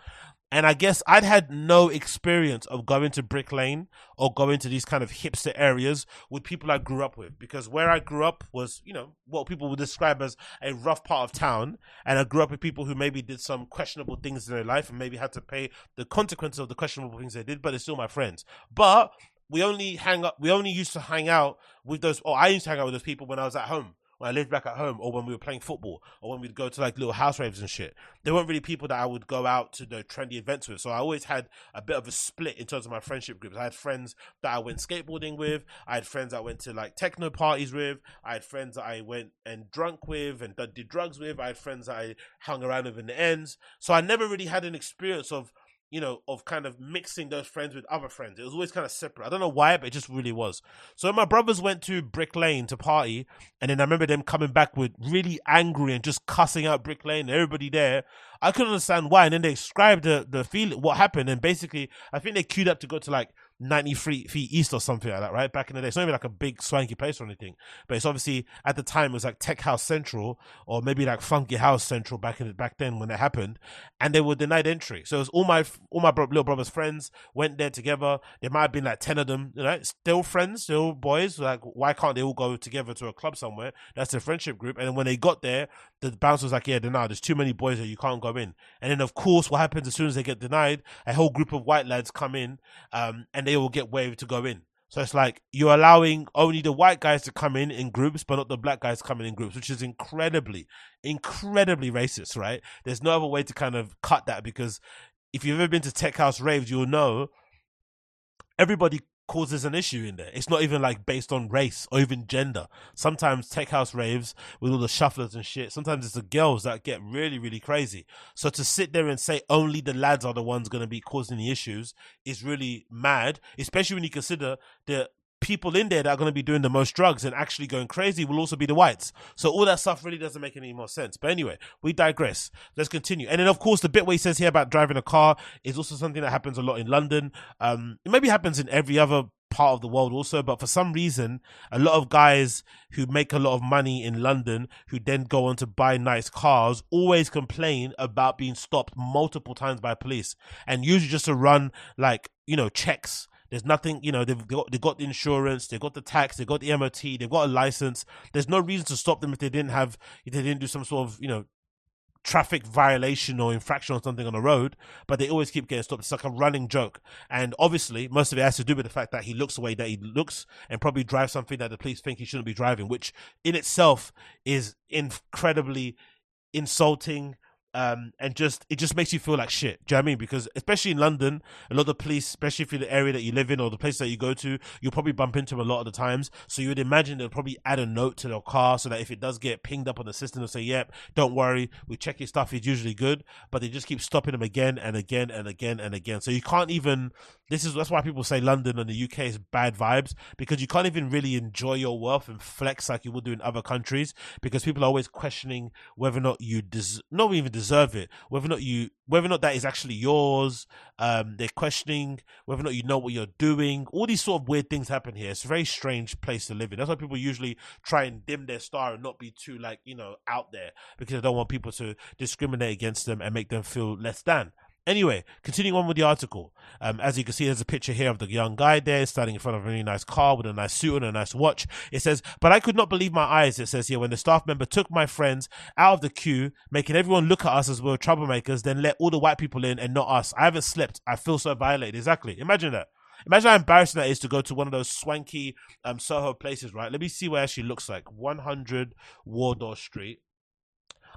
And I guess I'd had no experience of going to Brick Lane or going to these kind of hipster areas with people I grew up with because where I grew up was, you know, what people would describe as a rough part of town. And I grew up with people who maybe did some questionable things in their life and maybe had to pay the consequences of the questionable things they did, but they're still my friends. But we only hang up, we only used to hang out with those, or I used to hang out with those people when I was at home when I lived back at home or when we were playing football or when we'd go to like little house raves and shit. They weren't really people that I would go out to the trendy events with. So I always had a bit of a split in terms of my friendship groups. I had friends that I went skateboarding with. I had friends I went to like techno parties with. I had friends that I went and drunk with and did drugs with. I had friends that I hung around with in the ends. So I never really had an experience of you know, of kind of mixing those friends with other friends. It was always kind of separate. I don't know why, but it just really was. So my brothers went to Brick Lane to party, and then I remember them coming back with really angry and just cussing out Brick Lane and everybody there. I couldn't understand why, and then they described the the feel what happened, and basically, I think they queued up to go to like 93 feet east or something like that, right? Back in the day. It's not even like a big swanky place or anything, but it's obviously at the time it was like Tech House Central or maybe like Funky House Central back in back then when it happened, and they were denied entry. So it was all my all my bro- little brother's friends went there together. There might have been like ten of them, you know, still friends, still boys. Like why can't they all go together to a club somewhere? That's their friendship group. And when they got there, the bouncer was like, "Yeah, no, there's too many boys there. You can't go in." And then of course, what happens as soon as they get denied, a whole group of white lads come in, um, and they will get waved to go in. So it's like you're allowing only the white guys to come in in groups, but not the black guys coming in groups, which is incredibly, incredibly racist, right? There's no other way to kind of cut that because if you've ever been to tech house raves, you'll know everybody causes an issue in there. It's not even like based on race or even gender. Sometimes tech house raves with all the shufflers and shit, sometimes it's the girls that get really, really crazy. So to sit there and say only the lads are the ones going to be causing the issues is really mad, especially when you consider the people in there that are going to be doing the most drugs and actually going crazy will also be the whites. So all that stuff really doesn't make any more sense. But anyway, we digress. Let's continue. And then of course the bit where he says here about driving a car is also something that happens a lot in London. Um, it maybe happens in every other part of the world also, but for some reason, a lot of guys who make a lot of money in London who then go on to buy nice cars always complain about being stopped multiple times by police and usually just to run like, you know, checks there's nothing, you know, they've got, they've got the insurance, they've got the tax, they've got the MOT, they've got a license. There's no reason to stop them if they didn't have, if they didn't do some sort of, you know, traffic violation or infraction or something on the road, but they always keep getting stopped. It's like a running joke. And obviously, most of it has to do with the fact that he looks the way that he looks and probably drives something that the police think he shouldn't be driving, which in itself is incredibly insulting, um, and just it just makes you feel like shit. Do you know what I mean? Because especially in London, a lot of police, especially if you're the area that you live in or the place that you go to, you'll probably bump into them a lot of the times. So you would imagine they'll probably add a note to their car so that if it does get pinged up on the system, they'll say, "Yep, don't worry, we check your stuff. It's usually good." But they just keep stopping them again and again and again and again. So you can't even. This is that's why people say London and the UK is bad vibes because you can't even really enjoy your wealth and flex like you would do in other countries because people are always questioning whether or not you des- not even deserve it, whether or not you, whether or not that is actually yours. Um, they're questioning whether or not you know what you're doing. All these sort of weird things happen here. It's a very strange place to live in. That's why people usually try and dim their star and not be too like you know out there because they don't want people to discriminate against them and make them feel less than. Anyway, continuing on with the article, um, as you can see, there's a picture here of the young guy there standing in front of a really nice car with a nice suit and a nice watch. It says, But I could not believe my eyes, it says here, when the staff member took my friends out of the queue, making everyone look at us as we were troublemakers, then let all the white people in and not us. I haven't slept. I feel so violated. Exactly. Imagine that. Imagine how embarrassing that is to go to one of those swanky um, Soho places, right? Let me see where she looks like. 100 Wardour Street.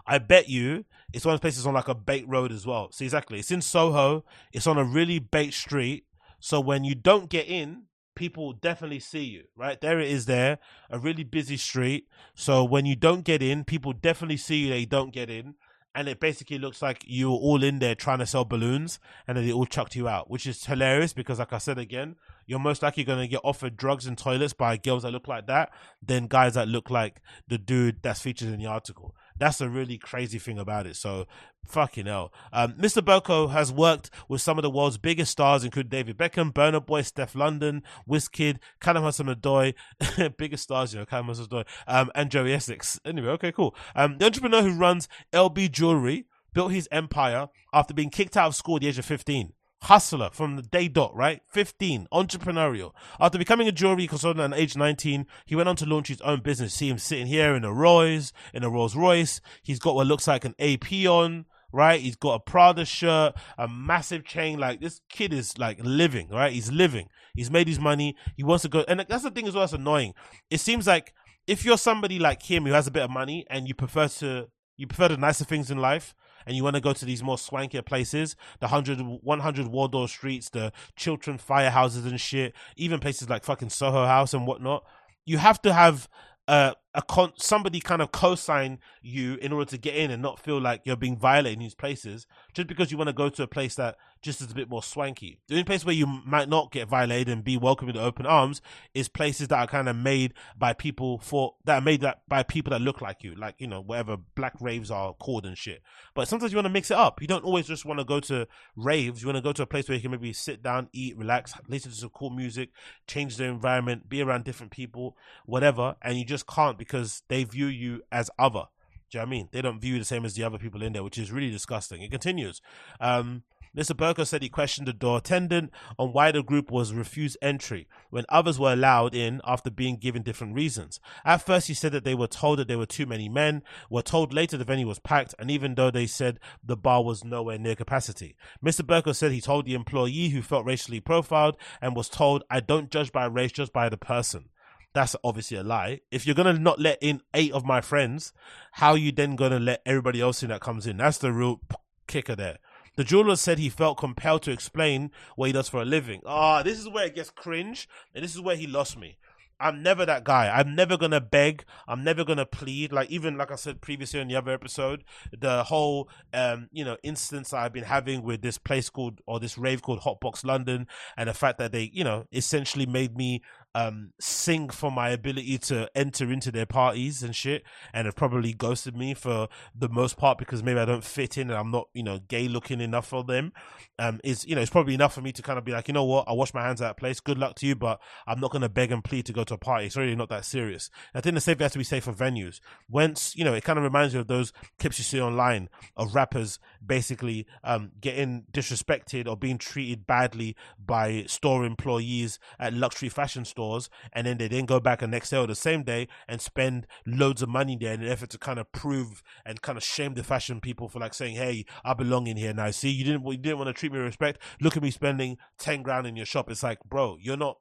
I bet you it's one of the places on like a bait road as well. See, exactly. It's in Soho. It's on a really bait street. So when you don't get in, people definitely see you, right? There it is there, a really busy street. So when you don't get in, people definitely see you, they don't get in. And it basically looks like you were all in there trying to sell balloons and then they all chucked you out, which is hilarious because, like I said again, you're most likely going to get offered drugs and toilets by girls that look like that than guys that look like the dude that's featured in the article. That's a really crazy thing about it. So, fucking hell. Um, Mr. Berko has worked with some of the world's biggest stars, including David Beckham, Burna Boy, Stefflon Don, Wizkid, Callum Hudson-Odoi, *laughs* biggest stars, you know, Callum Hudson-Odoi, um, and Joey Essex. Anyway, okay, cool. Um, the entrepreneur who runs LB Jewelry built his empire after being kicked out of school at the age of 15 hustler from the day dot, right? 15, entrepreneurial. After becoming a jewelry consultant at age 19, he went on to launch his own business. See him sitting here in a Royce, in a Rolls Royce. He's got what looks like an AP on, right? He's got a Prada shirt, a massive chain. Like this kid is like living, right? He's living. He's made his money. He wants to go. And that's the thing as well that's annoying. It seems like if you're somebody like him who has a bit of money and you prefer to, you prefer the nicer things in life, and you want to go to these more swankier places, the 100, 100 Wardour streets, the Chiltern firehouses and shit, even places like fucking Soho House and whatnot, you have to have uh, a con- somebody kind of co-sign you in order to get in and not feel like you're being violated in these places just because you want to go to a place that just is a bit more swanky. The only place where you might not get violated and be welcomed with open arms is places that are kind of made by people for that are made that by people that look like you, like you know whatever black raves are called and shit. But sometimes you want to mix it up. You don't always just want to go to raves. You want to go to a place where you can maybe sit down, eat, relax, listen to some cool music, change the environment, be around different people, whatever. And you just can't because they view you as other. Do you know what I mean? They don't view you the same as the other people in there, which is really disgusting. It continues. Um, Mr. Berko said he questioned the door attendant on why the group was refused entry when others were allowed in after being given different reasons. At first, he said that they were told that there were too many men, were told later the venue was packed, and even though they said the bar was nowhere near capacity. Mr. Berko said he told the employee who felt racially profiled and was told, I don't judge by race, just by the person that's obviously a lie. If you're gonna not let in eight of my friends, how are you then gonna let everybody else in that comes in? That's the real kicker there. The jeweler said he felt compelled to explain what he does for a living. Ah, oh, this is where it gets cringe, and this is where he lost me. I'm never that guy. I'm never gonna beg. I'm never gonna plead. Like even like I said previously in the other episode, the whole um, you know, instance I've been having with this place called or this rave called Hotbox London and the fact that they, you know, essentially made me um, sing for my ability to enter into their parties and shit, and have probably ghosted me for the most part because maybe I don't fit in and I'm not, you know, gay looking enough for them. Um, is you know, it's probably enough for me to kind of be like, you know what, I wash my hands of that place. Good luck to you, but I'm not gonna beg and plead to go to a party. It's really not that serious. I think the same thing has to be safe for venues. Once you know, it kind of reminds you of those clips you see online of rappers basically um, getting disrespected or being treated badly by store employees at luxury fashion stores stores and then they then go back and next the same day and spend loads of money there in an effort to kind of prove and kind of shame the fashion people for like saying, Hey, I belong in here now. See, you didn't you didn't want to treat me with respect. Look at me spending ten grand in your shop. It's like, bro, you're not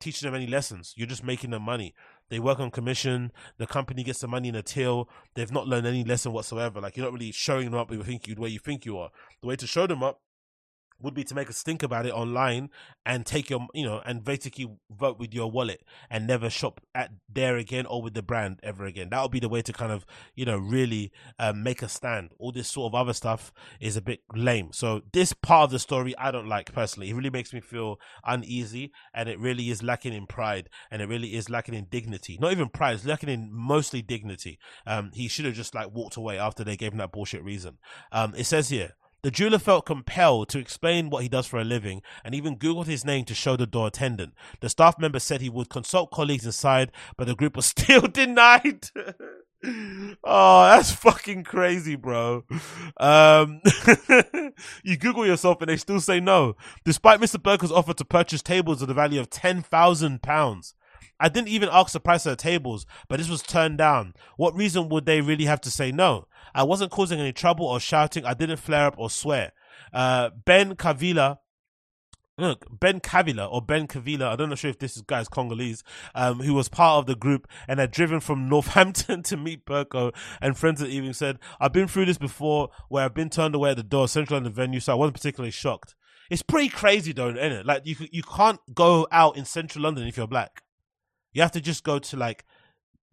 teaching them any lessons. You're just making them money. They work on commission. The company gets the money in a till. They've not learned any lesson whatsoever. Like you're not really showing them up you think you where you think you are. The way to show them up would be to make a stink about it online and take your, you know, and basically vote with your wallet and never shop at there again or with the brand ever again. That would be the way to kind of, you know, really um, make a stand. All this sort of other stuff is a bit lame. So this part of the story I don't like personally. It really makes me feel uneasy and it really is lacking in pride and it really is lacking in dignity. Not even pride, it's lacking in mostly dignity. Um, he should have just like walked away after they gave him that bullshit reason. Um, it says here, the jeweler felt compelled to explain what he does for a living and even Googled his name to show the door attendant. The staff member said he would consult colleagues inside, but the group was *laughs* still denied. *laughs* oh, that's fucking crazy, bro. Um, *laughs* you Google yourself and they still say no, despite Mr. Berko's offer to purchase tables at the value of ten thousand pounds. I didn't even ask the price of the tables, but this was turned down. What reason would they really have to say no? I wasn't causing any trouble or shouting. I didn't flare up or swear. Uh, ben Kavila, look, Ben Kavila or Ben Kavila, I don't know sure if this guy's Congolese, um, who was part of the group and had driven from *laughs* Northampton to meet Berko and friends at evening said, I've been through this before where I've been turned away at the door, central London venue, so I wasn't particularly shocked. It's pretty crazy though, isn't it? Like you, you can't go out in central London if you're black. You have to just go to like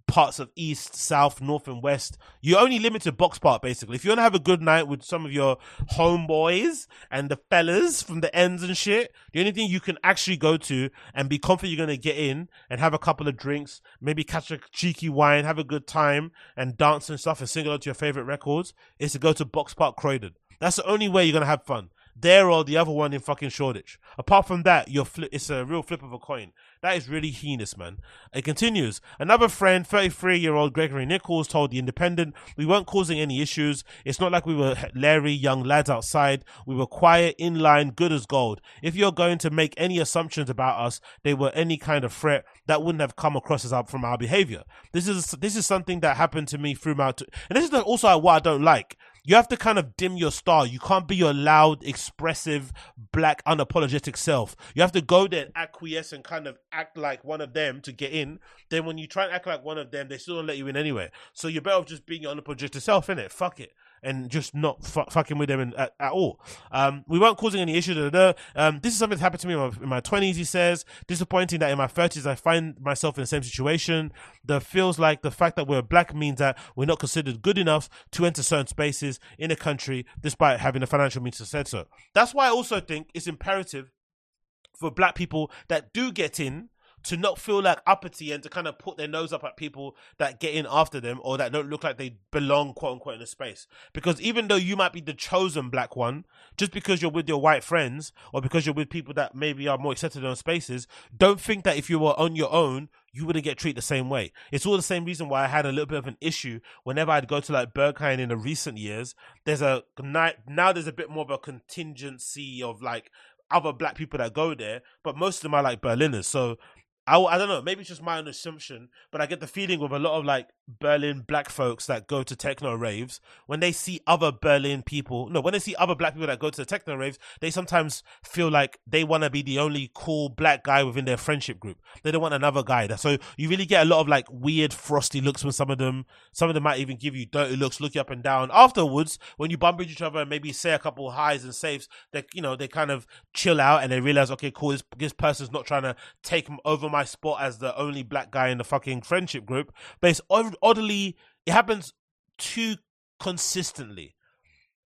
parts of east, south, north, and west. You're only limited to box part basically. If you want to have a good night with some of your homeboys and the fellas from the ends and shit, the only thing you can actually go to and be confident you're gonna get in and have a couple of drinks, maybe catch a cheeky wine, have a good time, and dance and stuff and sing along to your favorite records is to go to Boxpark Croydon. That's the only way you're gonna have fun there or the other one in fucking Shoreditch. Apart from that, you're it's a real flip of a coin. That is really heinous, man. It continues. Another friend, 33 year old Gregory Nichols, told The Independent, We weren't causing any issues. It's not like we were Larry, young lads outside. We were quiet, in line, good as gold. If you're going to make any assumptions about us, they were any kind of threat, that wouldn't have come across as up from our behavior. This is, this is something that happened to me through my, and this is also what I don't like you have to kind of dim your star. You can't be your loud, expressive, black, unapologetic self. You have to go there and acquiesce and kind of act like one of them to get in. Then when you try and act like one of them, they still don't let you in anyway. So you're better off just being your unapologetic self, innit? Fuck it and just not f- fucking with them in, at, at, all. Um, we weren't causing any issues. Um, this is something that happened to me in my, 20s, he says. Disappointing that in my 30s I find myself in the same situation. That feels like the fact that we're black means that we're not considered good enough to enter certain spaces in a country despite having the financial means to say so. That's why I also think it's imperative for black people that do get in to not feel like uppity and to kind of put their nose up at people that get in after them or that don't look like they belong, quote unquote, in a space. Because even though you might be the chosen black one, just because you're with your white friends or because you're with people that maybe are more accepted in spaces, don't think that if you were on your own, you wouldn't get treated the same way. It's all the same reason why I had a little bit of an issue whenever I'd go to like Berghain in the recent years. There's a now there's a bit more of a contingency of like other black people that go there, but most of them are like Berliners. So I, I don't know, maybe it's just my own assumption, but I get the feeling with a lot of like Berlin black folks that go to techno raves, when they see other Berlin people, no, when they see other black people that go to the techno raves, they sometimes feel like they want to be the only cool black guy within their friendship group. They don't want another guy. So you really get a lot of like weird frosty looks from some of them. Some of them might even give you dirty looks, look you up and down. Afterwards, when you bump into each other and maybe say a couple highs and saves, they, you know, they kind of chill out and they realize, okay, cool, this, this person's not trying to take over my spot as the only black guy in the fucking friendship group. But it's oddly, it happens too consistently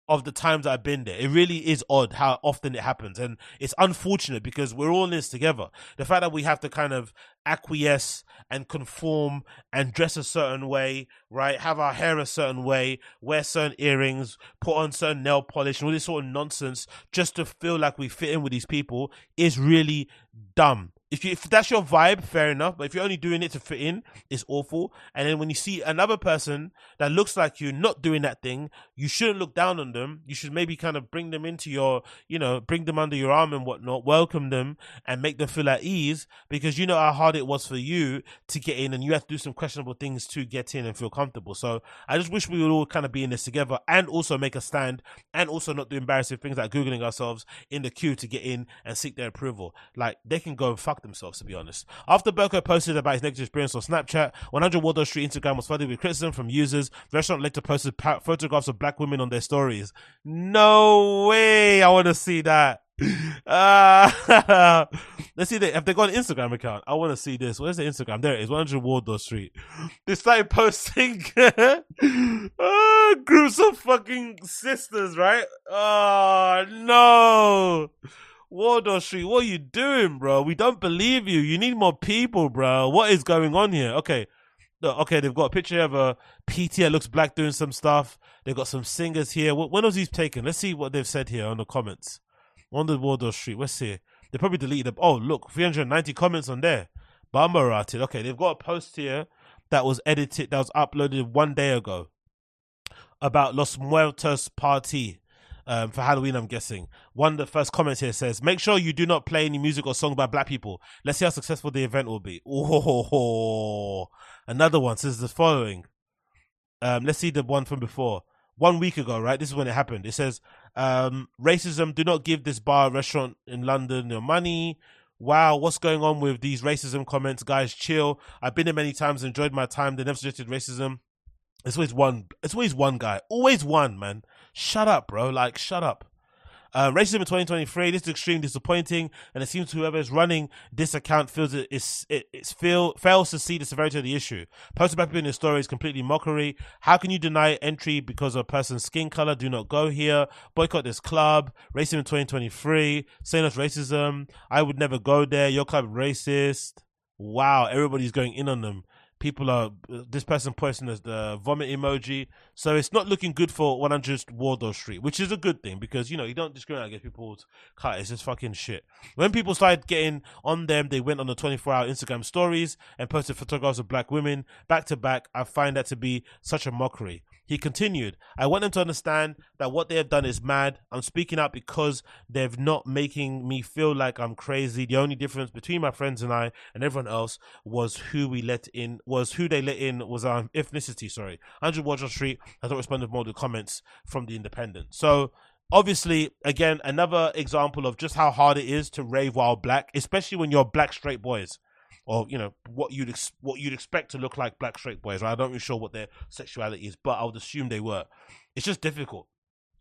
of the times I've been there. It really is odd how often it happens. And it's unfortunate because we're all in this together. The fact that we have to kind of acquiesce and conform and dress a certain way, right? Have our hair a certain way, wear certain earrings, put on certain nail polish and all this sort of nonsense just to feel like we fit in with these people is really dumb if you if that's your vibe, fair enough. But if you're only doing it to fit in, it's awful. And then when you see another person that looks like you not doing that thing, you shouldn't look down on them. You should maybe kind of bring them into your, you know, bring them under your arm and whatnot, welcome them and make them feel at ease because you know how hard it was for you to get in and you have to do some questionable things to get in and feel comfortable. So I just wish we would all kind of be in this together and also make a stand and also not do embarrassing things like Googling ourselves in the queue to get in and seek their approval. Like they can go fuck themselves, to be honest. After Berko posted about his negative experience on Snapchat, 100 Wardour Street Instagram was flooded with criticism from users. The restaurant later posted photographs of black women on their stories. No way! I want to see that. Uh, *laughs* *laughs* let's see. If they got an Instagram account, I want to see this. Where's the Instagram? There it is. 100 Wardour Street. *laughs* They started posting uh, groups of fucking sisters, right? Oh no. Wardour Street, what are you doing, bro? We don't believe you. You need more people, bro. What is going on here? Okay. Okay, they've got a picture of uh, a PT that looks black doing some stuff. They've got some singers here. When was these taken? Let's see what they've said here on the comments. On the Wardour Street. Let's see. They probably deleted them. Oh, look, 390 comments on there. Bambarated. Okay, they've got a post here that was edited, that was uploaded one day ago about Los Muertos Party um, for Halloween, I'm guessing. One of the first comments here says, "Make sure you do not play any music or song by black people. Let's see how successful the event will be." Oh, another one says the following. Um, let's see the one from before. One week ago, right? This is when it happened. It says, um, "Racism. Do not give this bar restaurant in London your money." Wow, what's going on with these racism comments, guys? Chill. I've been there many times, enjoyed my time. They never suggested racism. It's always one. It's always one guy. Always one man. Shut up, bro. Like, shut up. Uh, racism in 2023. This is extremely disappointing, and it seems whoever is running this account feels it is it, it's feel fails to see the severity of the issue. Posting back in the story is completely mockery. How can you deny entry because of a person's skin color? Do not go here. Boycott this club. Racism in 2023. Saying us racism. I would never go there. Your club racist. Wow, everybody's going in on them people are this person posting as the vomit emoji. So it's not looking good for 100 wardour street which is a good thing because you know you don't discriminate against people's cut. It's just fucking shit. When people started getting on them they went on the 24 hour instagram stories and posted photographs of black women back to back. I find that to be such a mockery he continued, I want them to understand that what they have done is mad. I'm speaking out because they're not making me feel like I'm crazy. The only difference between my friends and I and everyone else was who we let in, was who they let in, was our ethnicity. Sorry. Andrew Wardour Street has not responded more to comments from the Independent. So, obviously, again, another example of just how hard it is to rave while black, especially when you're black straight boys or you know what you'd ex- what you'd expect to look like black straight boys. Right? I don't really sure what their sexuality is, but I would assume they were. It's just difficult.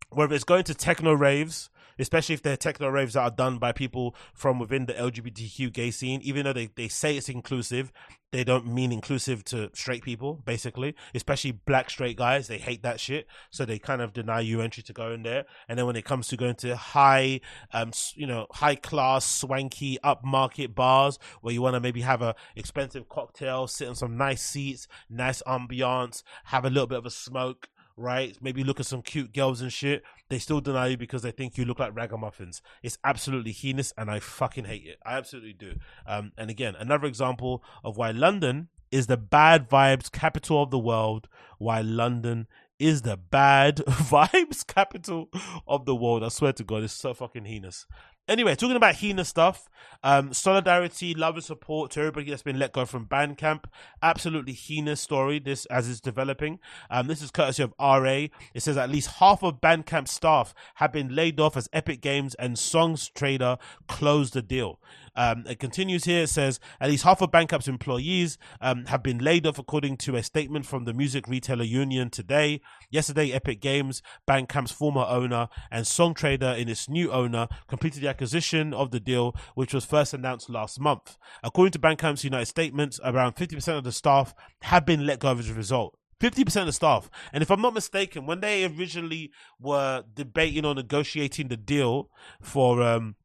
Whether it's going to techno raves especially if they're techno raves that are done by people from within the LGBTQ gay scene. Even though they, they say it's inclusive, they don't mean inclusive to straight people, basically, especially black straight guys. They hate that shit. So they kind of deny you entry to go in there. And then when it comes to going to high, um, you know, high class, swanky, upmarket bars where you want to maybe have a expensive cocktail, sit on some nice seats, nice ambiance, have a little bit of a smoke, right? Maybe look at some cute girls and shit. They still deny you because they think you look like ragamuffins. It's absolutely heinous, and I fucking hate it. I absolutely do. Um, and again, another example of why London is the bad vibes capital of the world. Why London is the bad *laughs* vibes capital of the world. I swear to God, it's so fucking heinous. Anyway, talking about heinous stuff, um, solidarity, love and support to everybody that's been let go from Bandcamp. Absolutely heinous story. This as it's developing. Um, this is courtesy of RA. It says at least half of Bandcamp staff have been laid off as Epic Games and Songtradr closed the deal. Um, it continues here. It says at least half of Bandcamp's employees um, have been laid off, according to a statement from the Music Retailer Union today. Yesterday, Epic Games, Bandcamp's former owner, and Songtradr, in its new owner, completed the acquisition of the deal, which was first announced last month. According to Bandcamp's United statements, around 50% of the staff have been let go as a result. 50% of the staff. And if I'm not mistaken, when they originally were debating or negotiating the deal for um,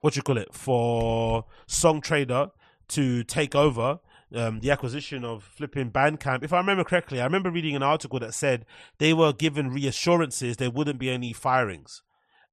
what you call it for Songtradr to take over um, the acquisition of flipping Bandcamp. If I remember correctly, I remember reading an article that said they were given reassurances there wouldn't be any firings,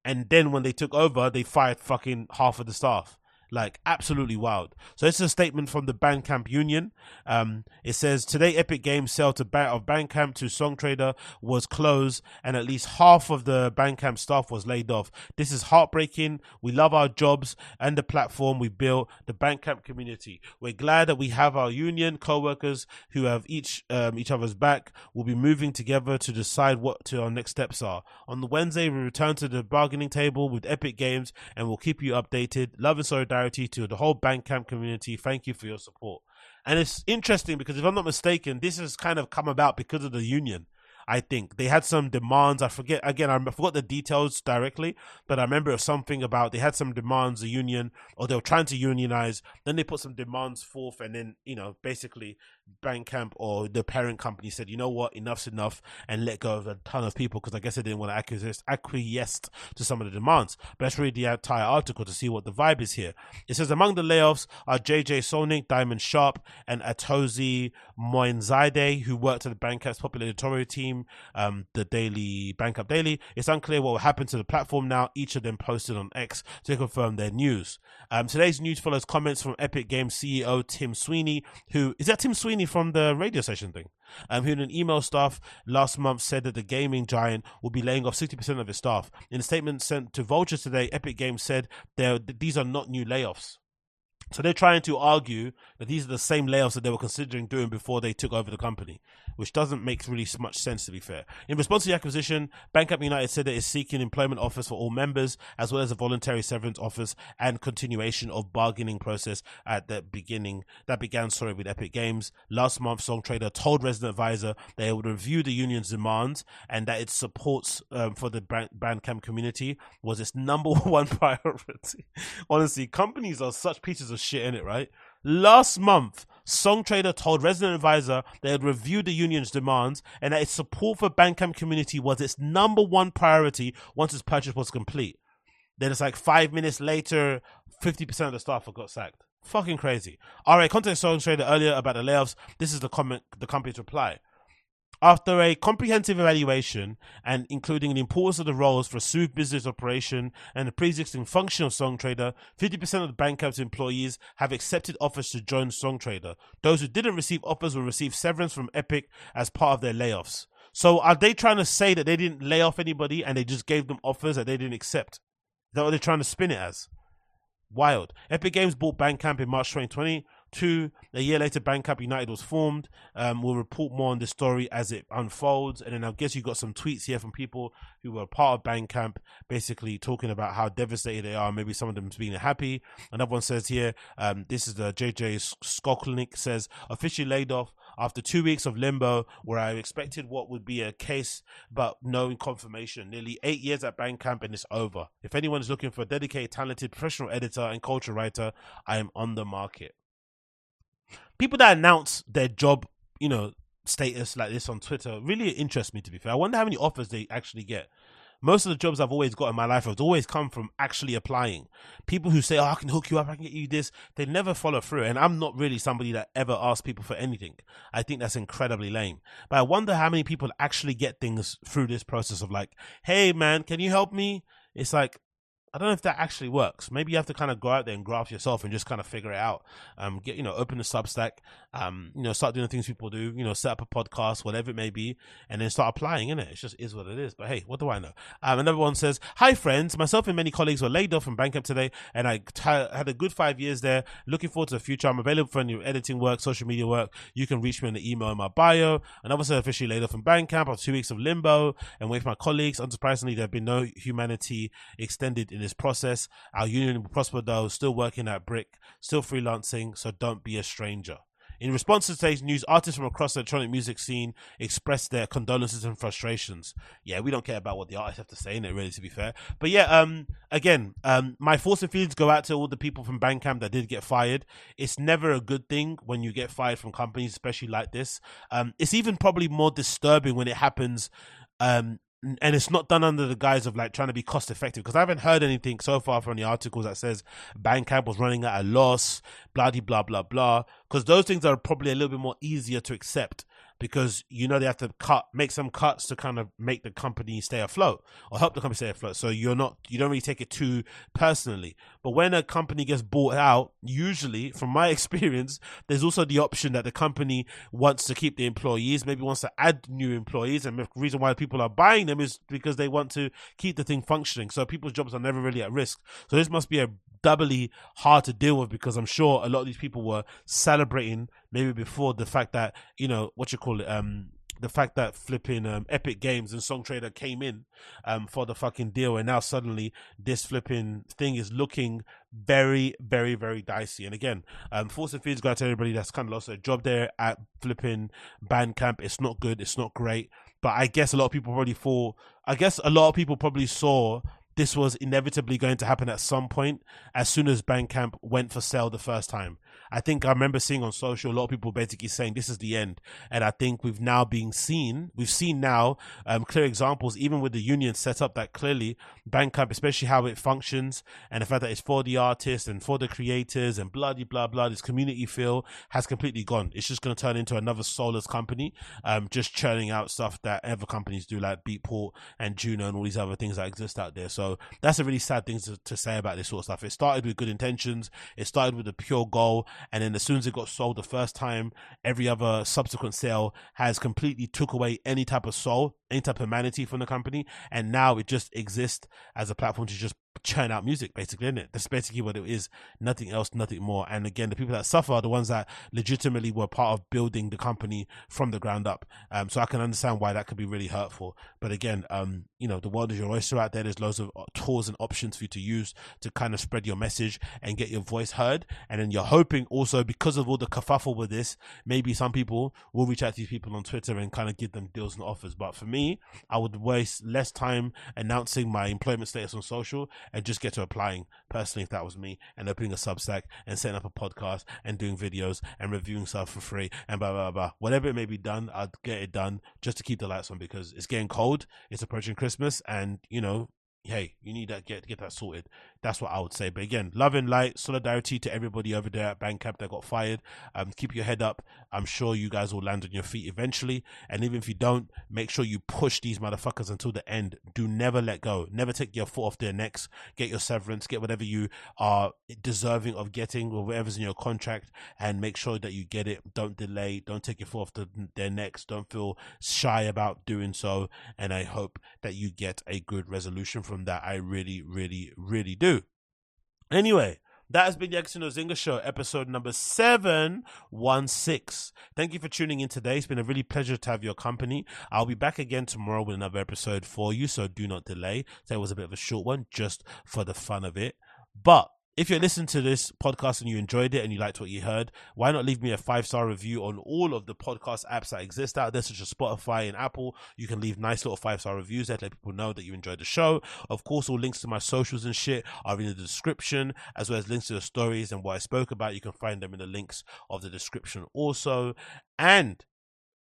and then when they took over, they fired fucking half of the staff like absolutely wild. So it's a statement from the Bandcamp Union. Um, it says today Epic Games sale to ba- of Bandcamp to Songtradr was closed, and at least half of the Bandcamp staff was laid off. This is heartbreaking. We love our jobs and the platform we built, the Bandcamp community. We're glad that we have our union co-workers who have each um, each other's back. We'll be moving together to decide what to our next steps are. On the Wednesday, we return to the bargaining table with Epic Games, and we'll keep you updated. Love and solidarity solidarity to the whole Bandcamp community. Thank you for your support. And it's interesting because if I'm not mistaken, this has kind of come about because of the union. I think they had some demands. I forget again. I forgot the details directly, but I remember something about they had some demands. The union, or they were trying to unionize. Then they put some demands forth, and then you know, basically, Bandcamp or the parent company said, you know what, enough's enough, and let go of a ton of people because I guess they didn't want to acquiesce, acquiesce to some of the demands. But let's read the entire article to see what the vibe is here. It says among the layoffs are JJ Sonik, Diamond Sharp, and Atossa Moinzadeh, who worked at the Bandcamp's popular editorial team, um, the Daily Bandcamp Daily. It's unclear what will happen to the platform now. Each of them posted on X to confirm their news. Um, today's news follows comments from Epic Games CEO Tim Sweeney, who is that Tim Sweeney from the radio session thing? Um, who in an email staff last month said that the gaming giant will be laying off 60% of its staff. In a statement sent to Vultures today, Epic Games said these are not new layoffs. So they're trying to argue that these are the same layoffs that they were considering doing before they took over the company, which doesn't make really much sense to be fair. In response to the acquisition, Bandcamp United said that it is seeking employment offers for all members, as well as a voluntary severance offers and continuation of bargaining process at the beginning that began sorry with Epic Games. Last month, Songtradr told Resident Advisor they would review the union's demands and that its supports um, for the Bandcamp community was its number *laughs* one priority. Honestly, companies are such pieces of shit in it, right? Last month, Songtradr told Resident Advisor they had reviewed the union's demands and that its support for Bandcamp community was its number one priority once its purchase was complete. Then it's like five minutes later, 50% of the staff got sacked. Fucking crazy. Alright, contact Songtradr earlier about the layoffs. This is the comment, the company's reply. After a comprehensive evaluation and including the importance of the roles for a smooth business operation and the pre-existing function of Songtradr, 50% of the Bandcamp's employees have accepted offers to join Songtradr. Those who didn't receive offers will receive severance from Epic as part of their layoffs. So are they trying to say that they didn't lay off anybody and they just gave them offers that they didn't accept? Is that what they're trying to spin it as? Wild. Epic Games bought Bandcamp in March 2020 Two, a year later, Bandcamp United was formed. Um, we'll report more on this story as it unfolds. And then I guess you got some tweets here from people who were part of Bandcamp, basically talking about how devastated they are. Maybe some of them being happy. Another one says here, um, this is the JJ Skolnik says, officially laid off after two weeks of limbo where I expected what would be a case, but no confirmation. Nearly eight years at Bandcamp and it's over. If anyone is looking for a dedicated, talented professional editor and culture writer, I am on the market people that announce their job, you know, status like this on Twitter really interest me. To be fair, I wonder how many offers they actually get. Most of the jobs I've always got in my life have always come from actually applying. People who say, "Oh, I can hook you up, I can get you this," they never follow through. And I'm not really somebody that ever asks people for anything. I think that's incredibly lame. But I wonder how many people actually get things through this process of like, "Hey, man, can you help me?" It's like I don't know if that actually works. Maybe you have to kind of go out there and graft yourself and just kind of figure it out. Um, get you know, open the Substack. Um, you know, start doing the things people do. You know, set up a podcast, whatever it may be, and then start applying. In it, it just is what it is. But hey, what do I know? Um, another one says, "Hi friends, myself and many colleagues were laid off from Bandcamp today, and I t- had a good five years there. Looking forward to the future. I'm available for any editing work, social media work. You can reach me on the email in my bio. Another said officially laid off from Bandcamp after two weeks of limbo and with my colleagues. Unsurprisingly, there have been no humanity extended in this process. Our union will prosper though, still working at Brick, still freelancing, so don't be a stranger. In response to today's news, artists from across the electronic music scene expressed their condolences and frustrations. Yeah, we don't care about what the artists have to say in it, really, to be fair. But yeah, um, again, um, my thoughts and feelings go out to all the people from Bandcamp that did get fired. It's never a good thing when you get fired from companies, especially like this. Um, it's even probably more disturbing when it happens um, and it's not done under the guise of like trying to be cost effective because I haven't heard anything so far from the articles that says Bandcamp was running at a loss, blah blah blah blah. Because those things are probably a little bit more easier to accept because you know they have to cut make some cuts to kind of make the company stay afloat or help the company stay afloat. So you're not you don't really take it too personally. But when a company gets bought out usually from my *laughs* experience there's also the option that the company wants to keep the employees maybe wants to add new employees. And the reason why people are buying them is because they want to keep the thing functioning. So people's jobs are never really at risk. So this must be a doubly hard to deal with because I'm sure a lot of these people were celebrating maybe before the fact that you know what you call it um the fact that flipping um, Epic Games and Songtradr came in um, for the fucking deal, and now suddenly this flipping thing is looking very, very, very dicey. And again, um, Force and Feeds got to everybody that's kind of lost their job there at flipping Bandcamp. It's not good. It's not great. but I guess a lot of people probably thought. I guess a lot of people probably saw this was inevitably going to happen at some point as soon as Bandcamp went for sale the first time. I think I remember seeing on social a lot of people basically saying this is the end. And I think we've now been seen, we've seen now um, clear examples, even with the union set up that clearly Bandcamp, especially how it functions and the fact that it's for the artists and for the creators and bloody blah, blah, blah, this community feel has completely gone. It's just going to turn into another soulless company, um, just churning out stuff that other companies do like Beatport and Juno and all these other things that exist out there. So that's a really sad thing to, to say about this sort of stuff. It started with good intentions. It started with a pure goal and then as soon as it got sold the first time, every other subsequent sale has completely took away any type of soul, any type of humanity from the company, and now it just exists as a platform to just churn out music, basically, isn't it? That's basically what it is. Nothing else, nothing more. And again, the people that suffer are the ones that legitimately were part of building the company from the ground up. Um, so I can understand why that could be really hurtful. But again, um, you know, the world is your oyster out there. There's loads of uh, tools and options for you to use to kind of spread your message and get your voice heard. And then you're hoping also because of all the kerfuffle with this, maybe some people will reach out to these people on Twitter and kind of give them deals and offers. But for me, I would waste less time announcing my employment status on social and just get to applying personally if that was me and opening a Substack and setting up a podcast and doing videos and reviewing stuff for free and blah blah blah. Whatever it may be done, I'd get it done just to keep the lights on because it's getting cold, it's approaching Christmas, and you know hey, you need to get get that sorted. That's what I would say. But again, love and light, solidarity to everybody over there at Bandcamp that got fired. Um, keep your head up. I'm sure you guys will land on your feet eventually. And even if you don't, make sure you push these motherfuckers until the end. Do never let go. Never take your foot off their necks. Get your severance. Get whatever you are deserving of getting or whatever's in your contract, and make sure that you get it. Don't delay. Don't take your foot off the, their necks. Don't feel shy about doing so. And I hope that you get a good resolution from that. I really, really, really do. Anyway, that has been the Agostinho Zinga Show, episode number 716. Thank you for tuning in today. It's been a really pleasure to have your company. I'll be back again tomorrow with another episode for you, so do not delay. It was a bit of a short one, just for the fun of it. But if you're listening to this podcast and you enjoyed it and you liked what you heard, why not leave me a five star review on all of the podcast apps that exist out there, such as Spotify and Apple? You can leave nice little five star reviews there to let people know that you enjoyed the show. Of course, all links to my socials and shit are in the description, as well as links to the stories and what I spoke about. You can find them in the links of the description also. And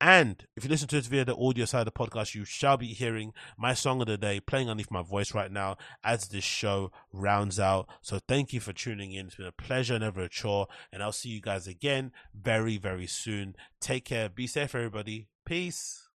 and if you listen to this via the audio side of the podcast, you shall be hearing my song of the day playing underneath my voice right now as this show rounds out. So thank you for tuning in. It's been a pleasure, never a chore. And I'll see you guys again very, very soon. Take care. Be safe, everybody. Peace.